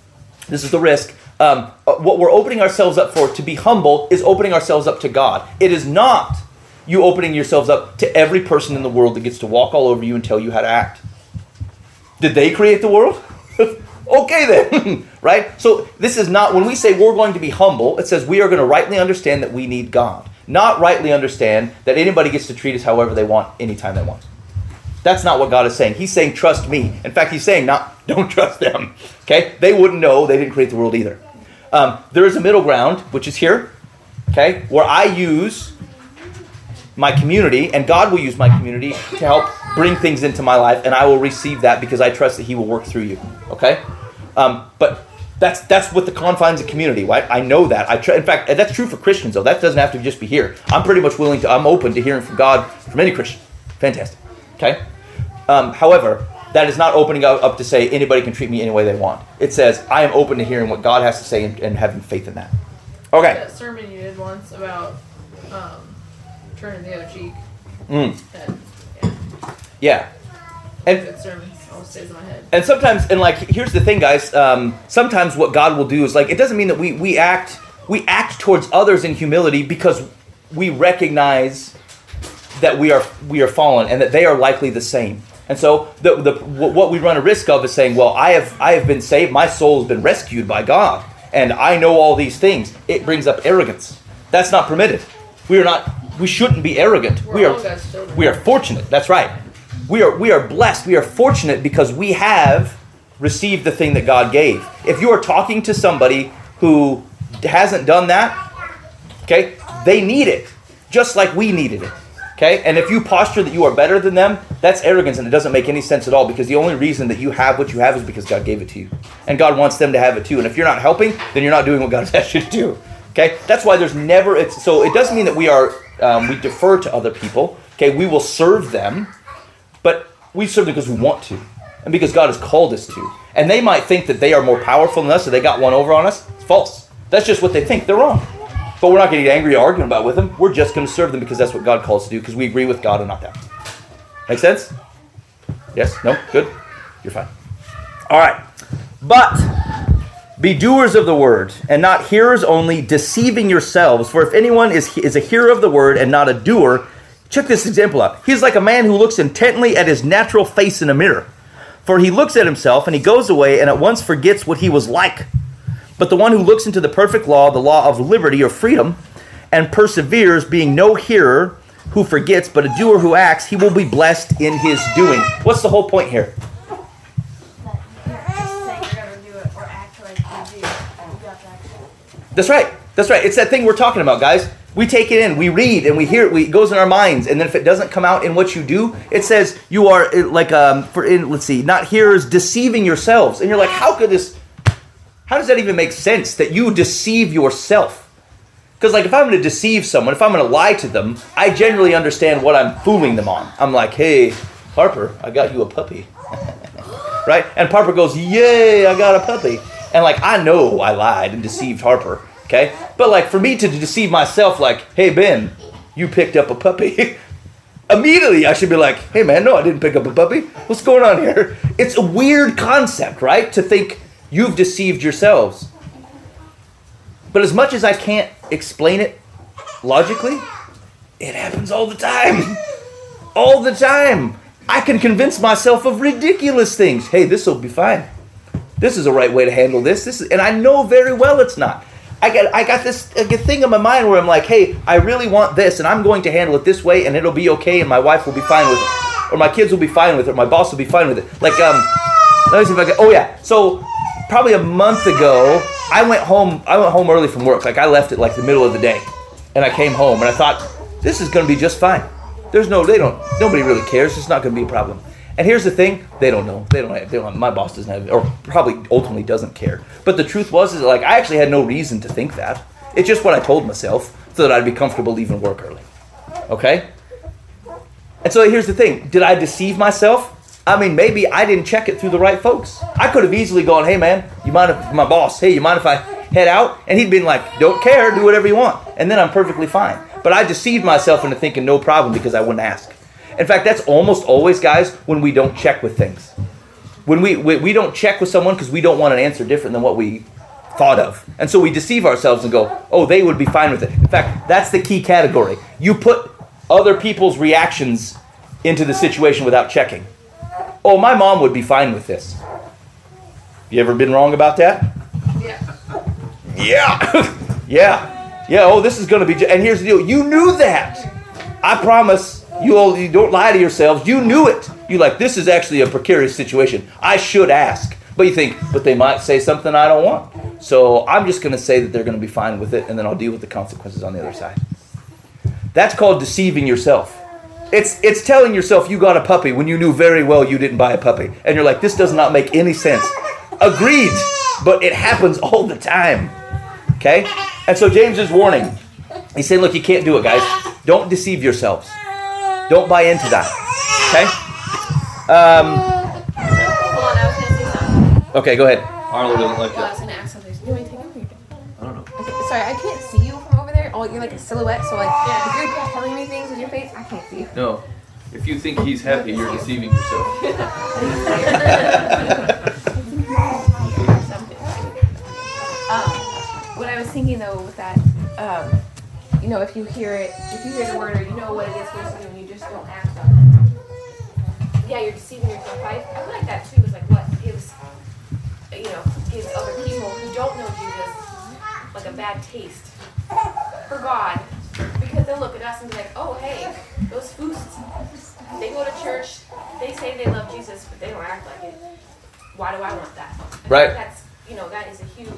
this is the risk? Um, uh, what we're opening ourselves up for to be humble is opening ourselves up to God. It is not you opening yourselves up to every person in the world that gets to walk all over you and tell you how to act. Did they create the world? okay then, right? So this is not when we say we're going to be humble, it says we are going to rightly understand that we need God. Not rightly understand that anybody gets to treat us however they want anytime they want. That's not what God is saying. He's saying trust me. In fact, he's saying not don't trust them. Okay? They wouldn't know. They didn't create the world either. Um, there is a middle ground, which is here. Okay, where I use my community, and God will use my community to help bring things into my life, and I will receive that because I trust that He will work through you. Okay, um, but that's that's what the confines of community. Right? I know that. I tr- in fact, that's true for Christians though. That doesn't have to just be here. I'm pretty much willing to. I'm open to hearing from God from any Christian. Fantastic. Okay. Um, however, that is not opening up, up to say anybody can treat me any way they want. It says I am open to hearing what God has to say and, and having faith in that. Okay. That sermon you did once about um, turning the other cheek. Mm, That, yeah, yeah. And good sermon. Always stays in my head. and sometimes and like here's the thing guys um, sometimes what god will do is like it doesn't mean that we we act we act towards others in humility because we recognize that we are we are fallen and that they are likely the same and so the, the what we run a risk of is saying well i have i have been saved my soul has been rescued by god and i know all these things it brings up arrogance that's not permitted we are not we shouldn't be arrogant We're we are all God's children. we are fortunate. That's right. We are we are blessed. We are fortunate because we have received the thing that God gave. If you are talking to somebody who hasn't done that, okay, they need it just like we needed it. Okay? And if you posture that you are better than them, that's arrogance and it doesn't make any sense at all because the only reason that you have what you have is because God gave it to you. And God wants them to have it too. And if you're not helping, then you're not doing what God has asked you to do. Okay? That's why there's never it's so it doesn't mean that we are um, we defer to other people. Okay, we will serve them, but we serve them because we want to, and because God has called us to. And they might think that they are more powerful than us, so they got one over on us. It's false. That's just what they think. They're wrong. But we're not going to get angry arguing about with them. We're just going to serve them because that's what God calls us to do because we agree with God and not them. Make sense? Yes? No? Good? You're fine. All right. But be doers of the word and not hearers only, deceiving yourselves. For if anyone is, is a hearer of the word and not a doer, check this example out. He's like a man who looks intently at his natural face in a mirror. For he looks at himself and he goes away and at once forgets what he was like. But the one who looks into the perfect law, the law of liberty or freedom, and perseveres, being no hearer who forgets, but a doer who acts, he will be blessed in his doing. What's the whole point here? But you can't just say you're gonna do it or act like you do. You got that. That's right. That's right. It's that thing we're talking about, guys. We take it in, we read, and we hear it. We, it goes in our minds, and then if it doesn't come out in what you do, it says you are like um for in let's see, not hearers, deceiving yourselves, and you're like, how could this? How does that even make sense that you deceive yourself? Because like if I'm going to deceive someone, if I'm going to lie to them, I generally understand what I'm fooling them on. I'm like, hey, Harper, I got you a puppy, right? And Harper goes, yay, I got a puppy, and like I know I lied and deceived Harper. Okay, but like for me to deceive myself, like, hey Ben, you picked up a puppy. Immediately, I should be like, hey man, no, I didn't pick up a puppy. What's going on here? It's a weird concept, right? To think you've deceived yourselves. But as much as I can't explain it logically, it happens all the time. all the time. I can convince myself of ridiculous things. Hey, this will be fine. This is a right way to handle this. This is, and I know very well it's not. I got I got this thing in my mind where I'm like, hey, I really want this, and I'm going to handle it this way, and it'll be okay, and my wife will be fine with it, or my kids will be fine with it, or my boss will be fine with it. Like, um, let me see if I can. Oh yeah, so probably a month ago, I went home. I went home early from work. Like I left at like the middle of the day, and I came home, and I thought this is going to be just fine. There's no, they don't, nobody really cares. It's not going to be a problem. And here's the thing: they don't know. They don't have. They don't. My boss doesn't have, or probably ultimately doesn't care. But the truth was, is like I actually had no reason to think that. It's just what I told myself so that I'd be comfortable leaving work early. Okay. And so here's the thing: Did I deceive myself? I mean, maybe I didn't check it through the right folks. I could have easily gone, "Hey, man, you mind if my boss? Hey, you mind if I head out?" And he'd been like, "Don't care. Do whatever you want." And then I'm perfectly fine. But I deceived myself into thinking no problem because I wouldn't ask. In fact, that's almost always, guys, when we don't check with things. When we, we, we don't check with someone because we don't want an answer different than what we thought of. And so we deceive ourselves and go, oh, they would be fine with it. In fact, that's the key category. You put other people's reactions into the situation without checking. Oh, my mom would be fine with this. You ever been wrong about that? Yeah. Yeah. yeah. Yeah. Oh, this is going to be. j- And here's the deal. You knew that. I promise. You all. You don't lie to yourselves. You knew it. You like this is actually a precarious situation. I should ask, but you think, but they might say something I don't want. So I'm just going to say that they're going to be fine with it, and then I'll deal with the consequences on the other side. That's called deceiving yourself. It's it's telling yourself you got a puppy when you knew very well you didn't buy a puppy, and you're like, this does not make any sense. Agreed, but it happens all the time. Okay? And so James is warning. He's saying, look, you can't do it, guys. Don't deceive yourselves. Don't buy into that. Okay? Um, Hold on, I was gonna say something. okay, go ahead. Arlo doesn't like Well, I that. was gonna ask something. You want me to take it I don't know. Sorry, I can't see you from over there. Oh, you're like a silhouette, so like if you're telling me things with your face, I can't see you. No. If you think he's happy, you're deceiving yourself. Um, what I was thinking though with that, um, you know, if you hear it, if you hear the word or you know what it is supposed to do and you just don't act on it, yeah, you're deceiving yourself. I, I feel like that too is like what gives, you know, gives other people who don't know Jesus like a bad taste for God because they'll look at us and be like, oh hey, those foos, they go to church, they say they love Jesus, but they don't act like it. Why do I want that? And Right. That's you know that is a huge.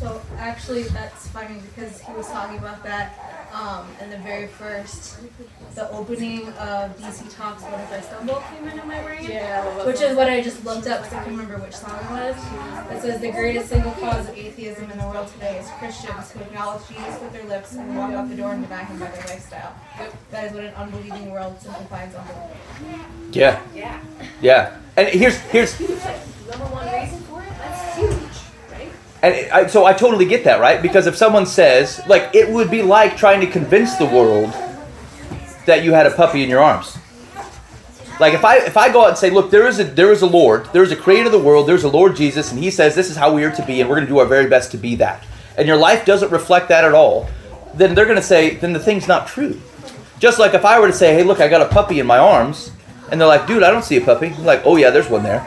So actually, that's funny because he was talking about that um, in the very first, the opening of DC Talk's when first Stumble came into my brain. Yeah. Which is what I just looked up because I couldn't remember which song it was. It says the greatest single cause of atheism in the world today is Christians who acknowledge Jesus with their lips and walk out the door and deny him by their lifestyle. That is what an unbelieving world simplifies unbelief. Yeah, Yeah. yeah. And here's here's number one reason for it. That's huge, right? And I, so I totally get that, right? Because if someone says, like, it would be like trying to convince the world that you had a puppy in your arms. Like if I if I go out and say, look, there is a there is a Lord, there is a creator of the world, there's a Lord Jesus, and he says this is how we are to be, and we're gonna do our very best to be that. And your life doesn't reflect that at all, then they're gonna say, then the thing's not true. Just like if I were to say, hey, look, I got a puppy in my arms, and they're like, dude, I don't see a puppy. I'm like, oh yeah, there's one there.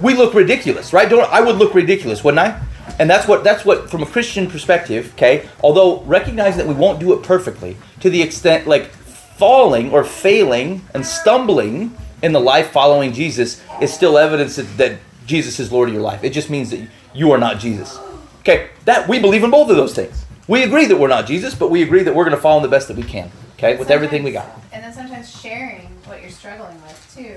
We look ridiculous, right? Don't I would look ridiculous, wouldn't I? And that's what that's what from a Christian perspective, okay? Although recognizing that we won't do it perfectly, to the extent like falling or failing and stumbling in the life following Jesus is still evidence that, that Jesus is Lord of your life. It just means that you are not Jesus. Okay, that we believe in both of those things. We agree that we're not Jesus, but we agree that we're going to follow him the best that we can. Okay, with everything we got. And then sometimes sharing what you're struggling with too.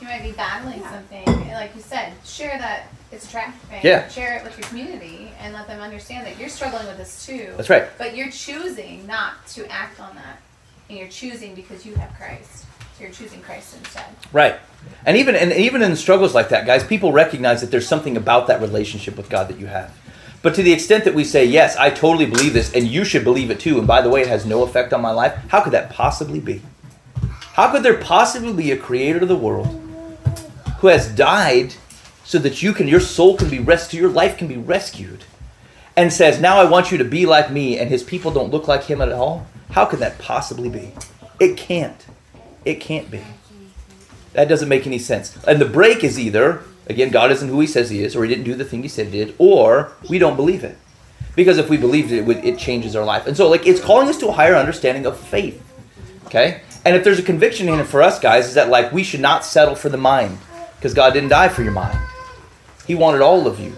You might be battling something, and like you said, share that it's a trap. Yeah. Share it with your community and let them understand that you're struggling with this too. That's right. But you're choosing not to act on that, and you're choosing because you have Christ. So you're choosing Christ instead. Right. And even and even in struggles like that, guys, people recognize that there's something about that relationship with God that you have. But to the extent that we say, yes, I totally believe this, and you should believe it too, and by the way, it has no effect on my life, how could that possibly be? How could there possibly be a creator of the world who has died so that you can your soul can be rescued, your life can be rescued, and says, Now I want you to be like me, and his people don't look like him at all? How could that possibly be? It can't. It can't be. That doesn't make any sense. And the break is either, again, God isn't who he says he is, or he didn't do the thing he said he did, or we don't believe it. Because if we believed it, it changes our life. And so, like, it's calling us to a higher understanding of faith. Okay? And if there's a conviction in it for us, guys, is that, like, we should not settle for the mind. Because God didn't die for your mind. He wanted all of you.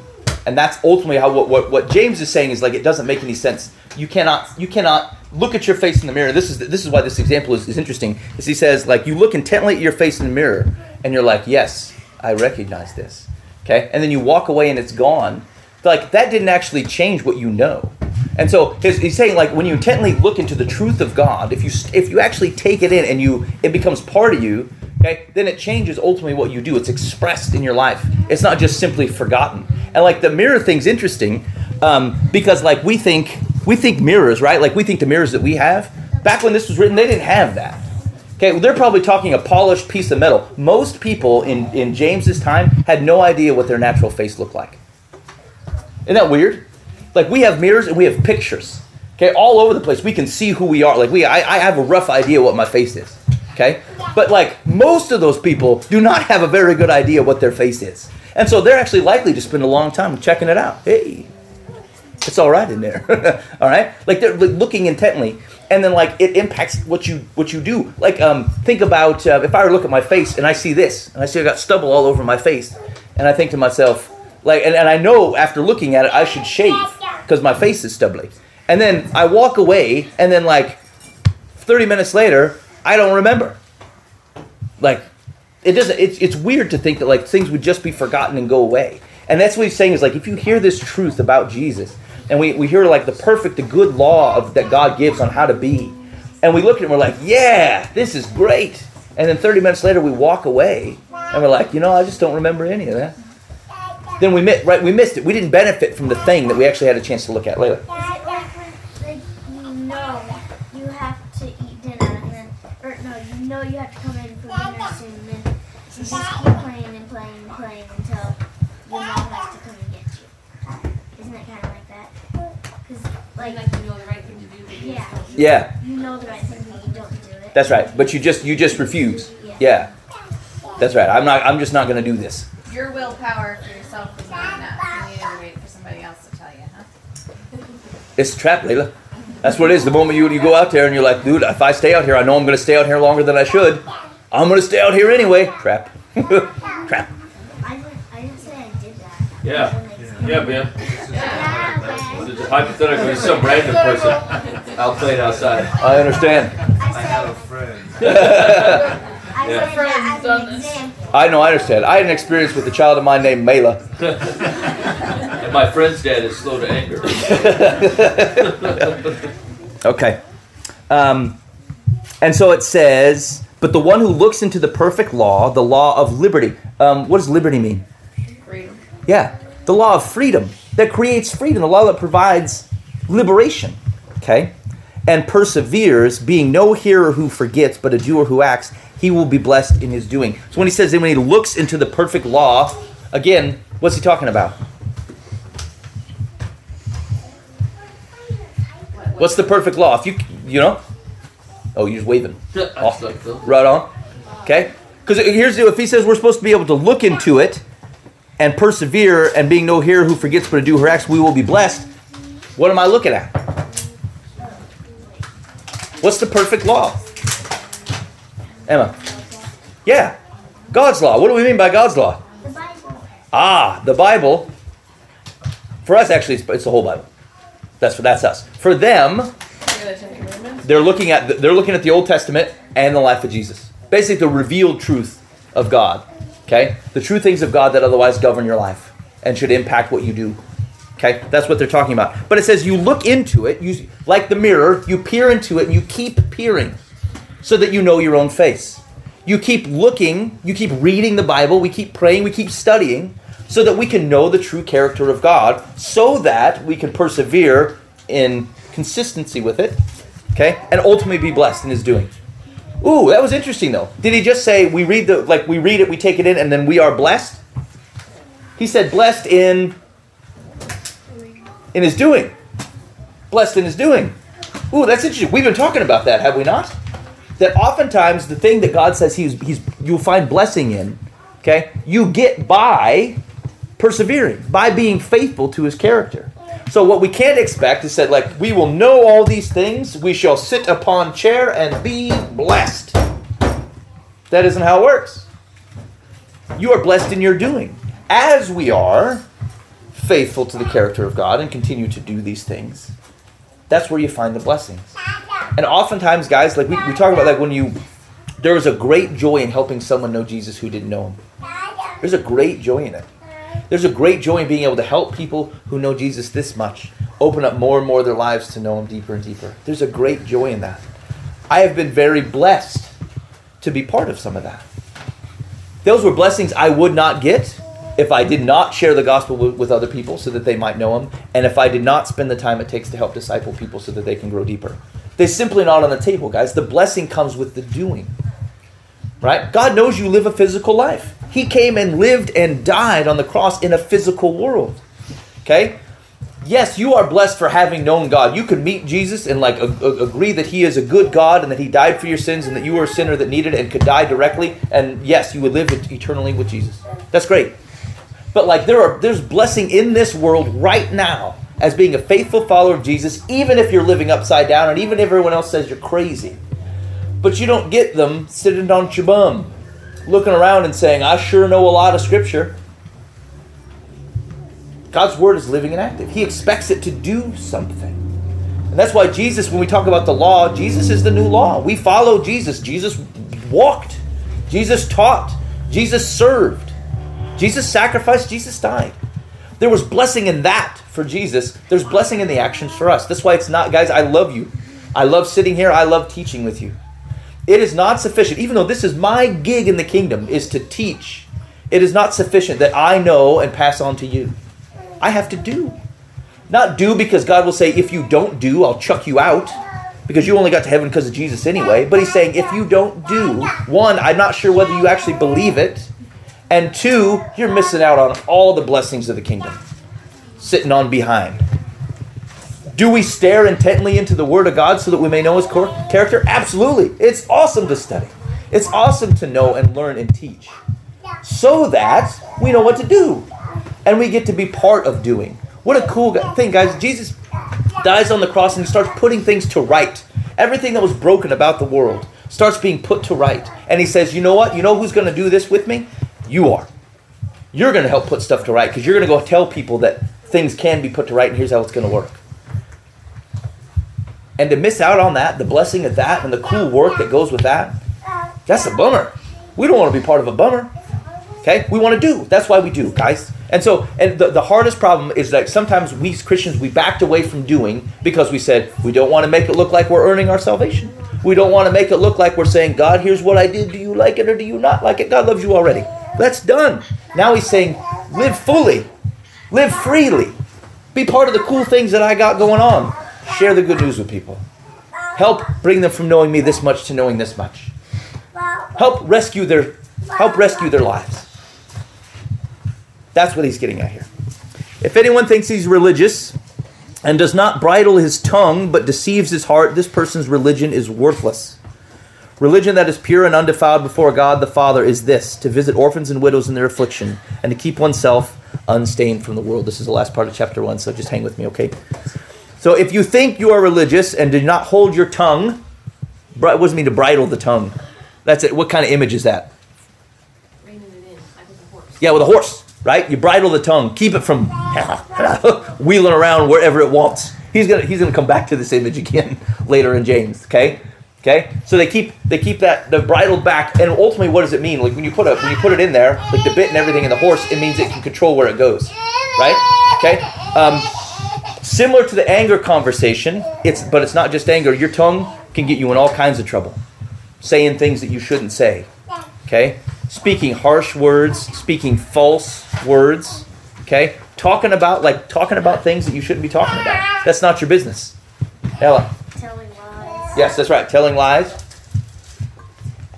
And that's ultimately how what, what, what James is saying is like it doesn't make any sense. You cannot you cannot look at your face in the mirror. This is this is why this example is, is interesting. Is he says like you look intently at your face in the mirror and you're like, yes, I recognize this. Okay, and then you walk away and it's gone. Like that didn't actually change what you know. And so his, he's saying like when you intently look into the truth of God, if you if you actually take it in and you it becomes part of you, okay, then it changes ultimately what you do. It's expressed in your life. It's not just simply forgotten. And like the mirror thing's interesting um, because like we think we think mirrors, right? Like we think the mirrors that we have. Back when this was written, they didn't have that. Okay, well, they're probably talking a polished piece of metal. Most people in, in James's time had no idea what their natural face looked like. Isn't that weird? Like we have mirrors and we have pictures. Okay, all over the place. We can see who we are. Like we, I, I have a rough idea what my face is. Okay, but like most of those people do not have a very good idea what their face is, and so they're actually likely to spend a long time checking it out. Hey, it's all right in there. all right, like they're looking intently, and then like it impacts what you what you do. Like um, think about uh, if I were to look at my face and I see this, and I see I got stubble all over my face, and I think to myself, like, and, and I know after looking at it, I should shave because my face is stubbly. And then I walk away, and then like 30 minutes later, I don't remember. Like, it doesn't. It's it's weird to think that like things would just be forgotten and go away. And that's what he's saying is like if you hear this truth about Jesus, and we, we hear like the perfect, the good law of that God gives on how to be, and we look at it and we're like, yeah, this is great. And then 30 minutes later, we walk away, and we're like, you know, I just don't remember any of that. Then we mi- right we missed it. We didn't benefit from the thing that we actually had a chance to look at later. Like, like, you know you have to eat dinner and then, or no, you you have to come in for dinner soon and then you just keep playing and playing and playing until your mom has to come and get you. Isn't it kind of like that? Because, like, Like you know the right thing to do. yeah. Yeah, you know the right thing but you don't do it. that's right. But you just you just refuse. Yeah, that's right. I'm not. I'm just not going to do this. Your willpower for yourself is not enough. You need to wait for somebody else to tell you, huh? It's a trap, Layla. That's what it is. The moment you you go out there and you're like, dude, if I stay out here, I know I'm going to stay out here longer than I should. I'm going to stay out here anyway. Crap. trap. I didn't, I didn't say I did that. Yeah. Yeah, man. Yeah, Well, It's hypothetical. It's some random person out playing outside. I understand. I I have a friend. I Yeah. said Friends that done as an this. example. I know. I understand. I had an experience with a child of mine named Mela. And my friend's dad is slow to anger. Okay. Um, and so it says, but the one who looks into the perfect law, the law of liberty. Um, what does liberty mean? Freedom. Yeah, the law of freedom. that creates freedom, the law that provides liberation. Okay? And perseveres, being no hearer who forgets, but a doer who acts, he will be blessed in his doing. So when he says that when he looks into the perfect law, again, what's he talking about? What's the perfect law? If you you know? Oh, you're just waving. Awesome. Right on. Okay? Because here's the if he says we're supposed to be able to look into it and persevere and being no hearer who forgets but to do her acts, we will be blessed. What am I looking at? What's the perfect law? Emma. Yeah. God's law. What do we mean by God's law? The Bible. Ah, the Bible. For us, actually, it's, it's the whole Bible. That's for that's us. For them, Yeah, the Ten Commandments. they're looking at the, they're looking at the Old Testament and the life of Jesus. Basically, the revealed truth of God. Okay, the true things of God that otherwise govern your life and should impact what you do. Okay, that's what they're talking about. But it says you look into it, you like the mirror, you peer into it, and you keep peering, so that you know your own face. You keep looking, you keep reading the Bible, we keep praying, we keep studying, so that we can know the true character of God, so that we can persevere in consistency with it, okay, and ultimately be blessed in His doing. Ooh, that was interesting though. Did he just say we read the like we read it, we take it in, and then we are blessed? He said blessed in in his doing. Blessed in his doing. Ooh, that's interesting. We've been talking about that, have we not? That oftentimes the thing that God says he's, he's you'll find blessing in, okay, you get by persevering, by being faithful to his character. So what we can't expect is that like we will know all these things, we shall sit upon chair and be blessed. That isn't how it works. You are blessed in your doing. As we are faithful to the character of God and continue to do these things, that's where you find the blessings. And oftentimes, guys, like we, we talk about like when you there is a great joy in helping someone know Jesus who didn't know him. There's a great joy in it. There's a great joy in being able to help people who know Jesus this much open up more and more of their lives to know him deeper and deeper. There's a great joy in that. I have been very blessed to be part of some of that. Those were blessings I would not get if I did not share the gospel with, with other people so that they might know him, and if I did not spend the time it takes to help disciple people so that they can grow deeper. They're simply not on the table, guys. The blessing comes with the doing. Right? God knows you live a physical life. He came and lived and died on the cross in a physical world. Okay? Yes, you are blessed for having known God. You could meet Jesus and like a- a- agree that he is a good God and that he died for your sins and that you were a sinner that needed it and could die directly and yes, you would live eternally with Jesus. That's great. But like there are there's blessing in this world right now as being a faithful follower of Jesus even if you're living upside down and even if everyone else says you're crazy. But you don't get them sitting on your bum, looking around and saying, I sure know a lot of scripture. God's word is living and active. He expects it to do something. And that's why Jesus, when we talk about the law, Jesus is the new law. We follow Jesus. Jesus walked, Jesus taught, Jesus served, Jesus sacrificed, Jesus died. There was blessing in that for Jesus. There's blessing in the actions for us. That's why it's not, guys, I love you. I love sitting here. I love teaching with you. It is not sufficient, even though this is my gig in the kingdom, is to teach. It is not sufficient that I know and pass on to you. I have to do. Not do because God will say, if you don't do, I'll chuck you out. Because you only got to heaven because of Jesus anyway. But he's saying, if you don't do, one, I'm not sure whether you actually believe it. And two, you're missing out on all the blessings of the kingdom. Sitting on behind. Do we stare intently into the Word of God so that we may know His cor- character? Absolutely. It's awesome to study. It's awesome to know and learn and teach. So that we know what to do. And we get to be part of doing. What a cool thing, guys. Jesus dies on the cross and he starts putting things to right. Everything that was broken about the world starts being put to right. And he says, You know what? You know who's going to do this with me? You are. You're going to help put stuff to right because you're going to go tell people that things can be put to right and here's how it's going to work. And to miss out on that, the blessing of that, and the cool work that goes with that, that's a bummer. We don't want to be part of a bummer. Okay? We want to do. That's why we do, guys. And so, and the, the hardest problem is that sometimes we as Christians, we backed away from doing because we said, we don't want to make it look like we're earning our salvation. We don't want to make it look like we're saying, God, here's what I did. Do you like it or do you not like it? God loves you already. That's done. Now he's saying, live fully, live freely, Be part of the cool things that I got going on. Share the good news with people. Help bring them from knowing me this much to knowing this much. Help rescue their help rescue their lives. That's what he's getting at here. If anyone thinks he's religious and does not bridle his tongue but deceives his heart, this person's religion is worthless. Religion that is pure and undefiled before God the Father is this to visit orphans and widows in their affliction and to keep oneself unstained from the world. This is the last part of chapter 1, so just hang with me, okay? So if you think you are religious and do not hold your tongue, what does it mean to bridle the tongue? That's it. What kind of image is that? Reining it in, like with a horse. Yeah, with a horse, right? You bridle the tongue, keep it from wheeling around wherever it wants. He's gonna he's gonna come back to this image again later in James. Okay, okay. So they keep they keep that the bridled back, and ultimately, what does it mean? Like when you put a when you put it in there, like the bit and everything in the horse, it means it can control where it goes, right? Okay. Um, similar to the anger conversation, it's but it's not just anger. Your tongue can get you in all kinds of trouble, saying things that you shouldn't say. Okay? Speaking harsh words, speaking false words, okay? Talking about like talking about things that you shouldn't be talking about. That's not your business. Ella. Yes, that's right. Telling lies.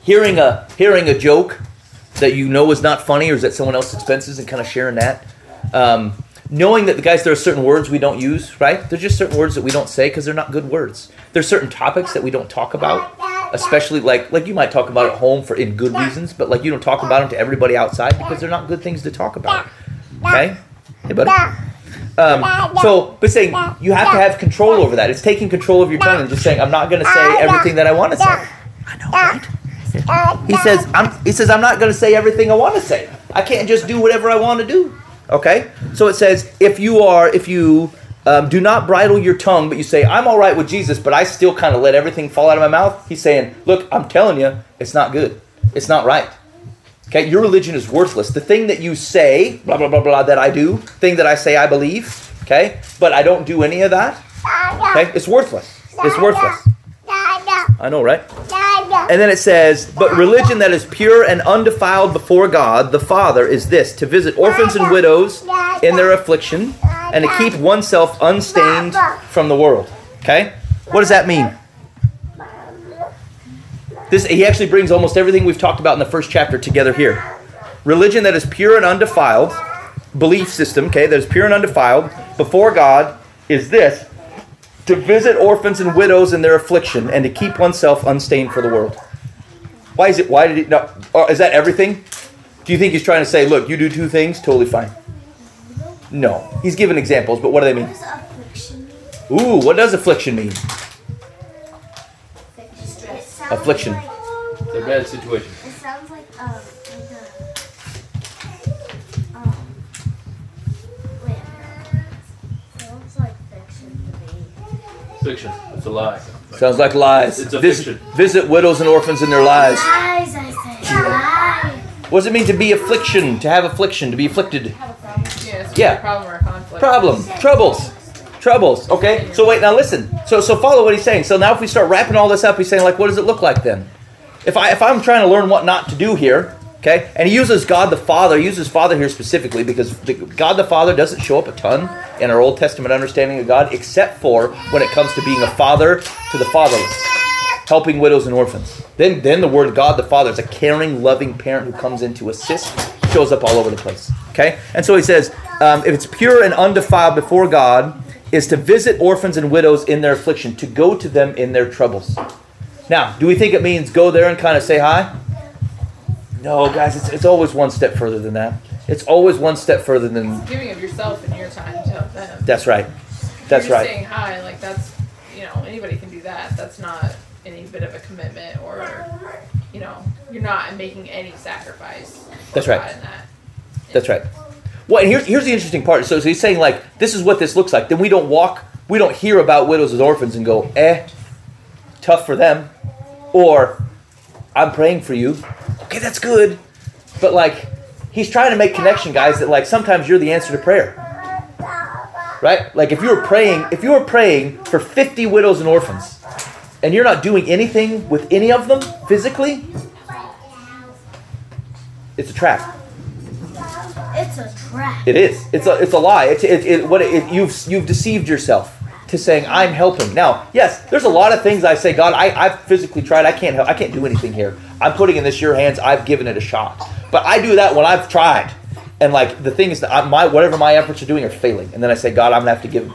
Hearing a hearing a joke that you know is not funny or is at someone else's expenses and kind of sharing that. Um, knowing that the guys there are certain words we don't use, right? There's just certain words that we don't say because they're not good words. There's certain topics that we don't talk about, especially like like you might talk about at home for in good reasons, but like you don't talk about them to everybody outside because they're not good things to talk about. Okay? Hey, buddy. Um, so, but saying you have to have control over that. It's taking control of your tongue and just saying, "I'm not going to say everything that I want to say." I know, right? He says, "I'm." He says, "I'm not going to say everything I want to say. I can't just do whatever I want to do." Okay. So it says, if you are, if you um, do not bridle your tongue, but you say, "I'm all right with Jesus," but I still kind of let everything fall out of my mouth. He's saying, "Look, I'm telling you, it's not good. It's not right." Okay, your religion is worthless. The thing that you say, blah blah blah blah, that I do, thing that I say I believe, okay, but I don't do any of that. Okay, it's worthless. It's worthless. I know, right? And then it says, but religion that is pure and undefiled before God the Father is this to visit orphans and widows in their affliction and to keep oneself unstained from the world. Okay? What does that mean? This he actually brings almost everything we've talked about in the first chapter together here. Religion that is pure and undefiled, belief system, okay, that is pure and undefiled before God is this to visit orphans and widows in their affliction and to keep oneself unstained for the world. Why is it? Why did he? No, or is that everything? Do you think he's trying to say, look, you do two things, totally fine? No, he's giving examples, but what do they mean? What does affliction mean? Ooh, what does affliction mean? It sounds Affliction. Like, It's a bad situation. it sounds like um like a um wait. Sounds like fiction to me. Fiction. It's a lie. Sounds like lies. It's a visit, fiction. visit widows and orphans in their lives. Lies, I say. Lies. What does it mean to be affliction? To have affliction? To be afflicted? Have a problem. Yeah, it's Yeah. a problem or a conflict. Problem. Troubles. Troubles. Okay. So wait. Now listen. So so follow what he's saying. So now if we start wrapping all this up, he's saying like, what does it look like then? If I if I'm trying to learn what not to do here, okay, and he uses God the Father, he uses Father here specifically because the, God the Father doesn't show up a ton in our Old Testament understanding of God, except for when it comes to being a father to the fatherless, helping widows and orphans. Then then the word God the Father is a caring, loving parent who comes in to assist, shows up all over the place. Okay, and so he says, um, if it's pure and undefiled before God, is to visit orphans and widows in their affliction, to go to them in their troubles. Now, do we think it means go there and kind of say hi? No, guys, it's, it's always one step further than that. It's always one step further than. Giving of yourself and your time to help them. That's right. That's You're right. Saying hi, like that's, you know, anybody can do that. That's not any bit of a commitment or, you know, you're not making any sacrifice. That's right. That. That's right. Well, and here's, here's the interesting part. So, so he's saying, like, this is what this looks like. Then we don't walk, we don't hear about widows and orphans and go, eh, tough for them. Or, I'm praying for you. Okay, that's good. But, like, he's trying to make connection, guys, that, like, sometimes you're the answer to prayer. Right? Like, if you were praying, if you were praying for 50 widows and orphans, and you're not doing anything with any of them physically, it's a trap. A trap. It is. It's a it's a lie. It's it, it what it, you've you've deceived yourself to saying I'm helping. Now, yes, there's a lot of things I say, God, I I've physically tried. I can't help. I can't do anything here. I'm putting in this your hands. I've given it a shot. But I do that when I've tried. And like the thing is that I, my whatever my efforts are doing are failing. And then I say, God, I'm gonna have to give.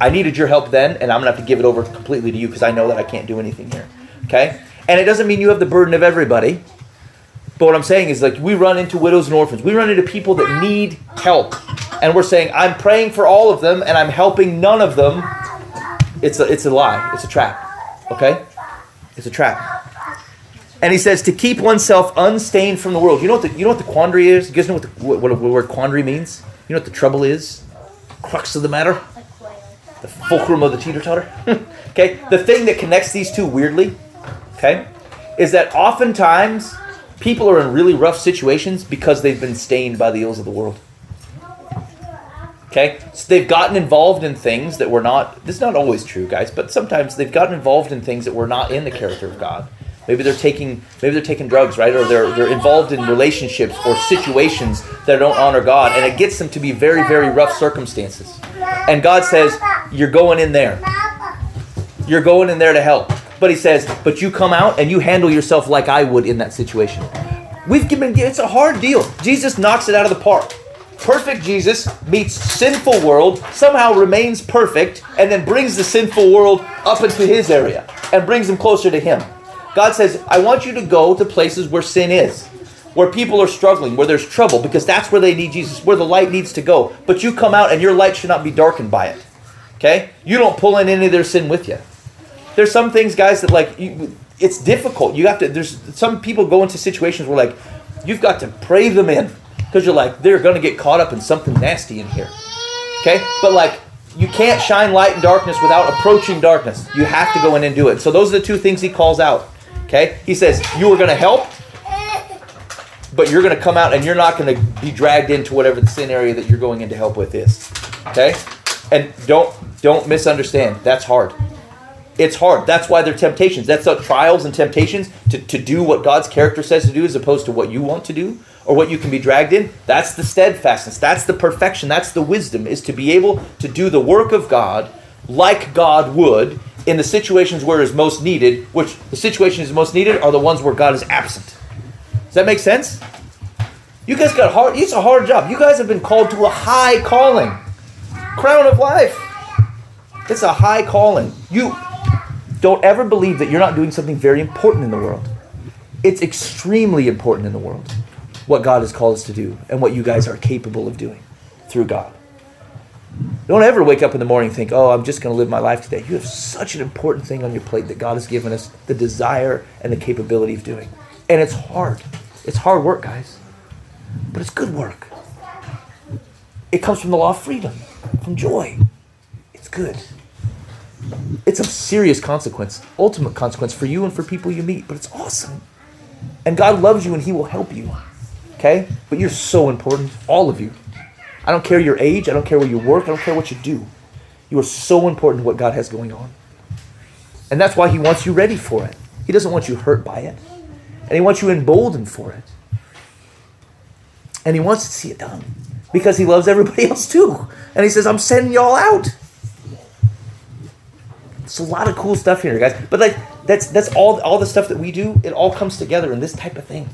I needed your help then, and I'm gonna have to give it over completely to you because I know that I can't do anything here. Okay. And it doesn't mean you have the burden of everybody. But what I'm saying is, like, we run into widows and orphans. We run into people that need help. And we're saying, I'm praying for all of them and I'm helping none of them. It's a, it's a lie. It's a trap. Okay? It's a trap. And he says to keep oneself unstained from the world. You know what the, you know what the quandary is? You guys know what the what, what, what word quandary means? You know what the trouble is? Crux of the matter? The fulcrum of the teeter totter. okay, the thing that connects these two weirdly, okay, is that oftentimes people are in really rough situations because they've been stained by the ills of the world. Okay, so they've gotten involved in things that were not. This is not always true, guys, but sometimes they've gotten involved in things that were not in the character of God. Maybe they're taking, maybe they're taking drugs, right? Or they're they're involved in relationships or situations that don't honor God, and it gets them to be very, very rough circumstances. And God says, "You're going in there. You're going in there to help." But He says, "But you come out and you handle yourself like I would in that situation." We've given. It's a hard deal. Jesus knocks it out of the park. Perfect Jesus meets sinful world, somehow remains perfect, and then brings the sinful world up into His area and brings them closer to Him. God says, I want you to go to places where sin is, where people are struggling, where there's trouble, because that's where they need Jesus, where the light needs to go. But you come out and your light should not be darkened by it. Okay? You don't pull in any of their sin with you. There's some things, guys, that like you, it's difficult. You have to. There's some people go into situations where like you've got to pray them in because you're like they're to get caught up in something nasty in here. Okay? But like you can't shine light in darkness without approaching darkness. You have to go in and do it. So those are the two things he calls out. Okay? He says you are to help, but you're going to come out and you're not going to be dragged into whatever the sin area that you're going in to help with is. Okay? And don't don't misunderstand. That's hard. It's hard. That's why they're temptations. That's what trials and temptations to, to do what God's character says to do as opposed to what you want to do or what you can be dragged in. That's the steadfastness. That's the perfection. That's the wisdom, is to be able to do the work of God like God would in the situations where it is most needed, which the situations most needed are the ones where God is absent. Does that make sense? You guys got hard. It's a hard job. You guys have been called to a high calling, crown of life. It's a high calling. You don't ever believe that you're not doing something very important in the world. It's extremely important in the world what God has called us to do and what you guys are capable of doing through God. Don't ever wake up in the morning and think, oh, I'm just going to live my life today. You have such an important thing on your plate that God has given us the desire and the capability of doing. And it's hard. It's hard work, guys. But it's good work. It comes from the law of freedom, from joy. It's good. It's of serious consequence, ultimate consequence for you and for people you meet, but it's awesome. And God loves you and He will help you. Okay? But you're so important, all of you. I don't care your age, I don't care where you work, I don't care what you do. You are so important to what God has going on. And that's why He wants you ready for it. He doesn't want you hurt by it. And He wants you emboldened for it. And He wants to see it done. Because He loves everybody else too. And He says, I'm sending y'all out. It's a lot of cool stuff here, guys. But like that's that's all all the stuff that we do, it all comes together in this type of thing.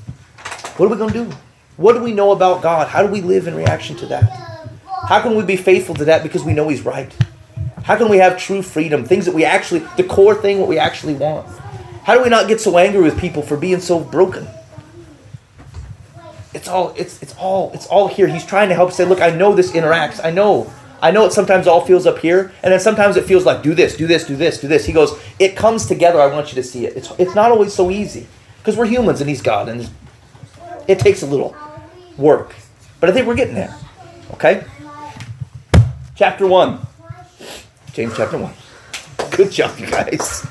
What are we gonna do? What do we know about God? How do we live in reaction to that? How can we be faithful to that because we know He's right? How can we have true freedom? Things that we actually, the core thing, what we actually want. How do we not get so angry with people for being so broken? It's all, it's, it's all, it's all here. He's trying to help say, look, I know this interacts. I know. I know it sometimes all feels up here, and then sometimes it feels like do this, do this, do this, do this. He goes, it comes together. I want you to see it. It's, it's not always so easy because we're humans and He's God, and it takes a little work. But I think we're getting there. Okay? Chapter 1. James chapter 1. Good job, you guys.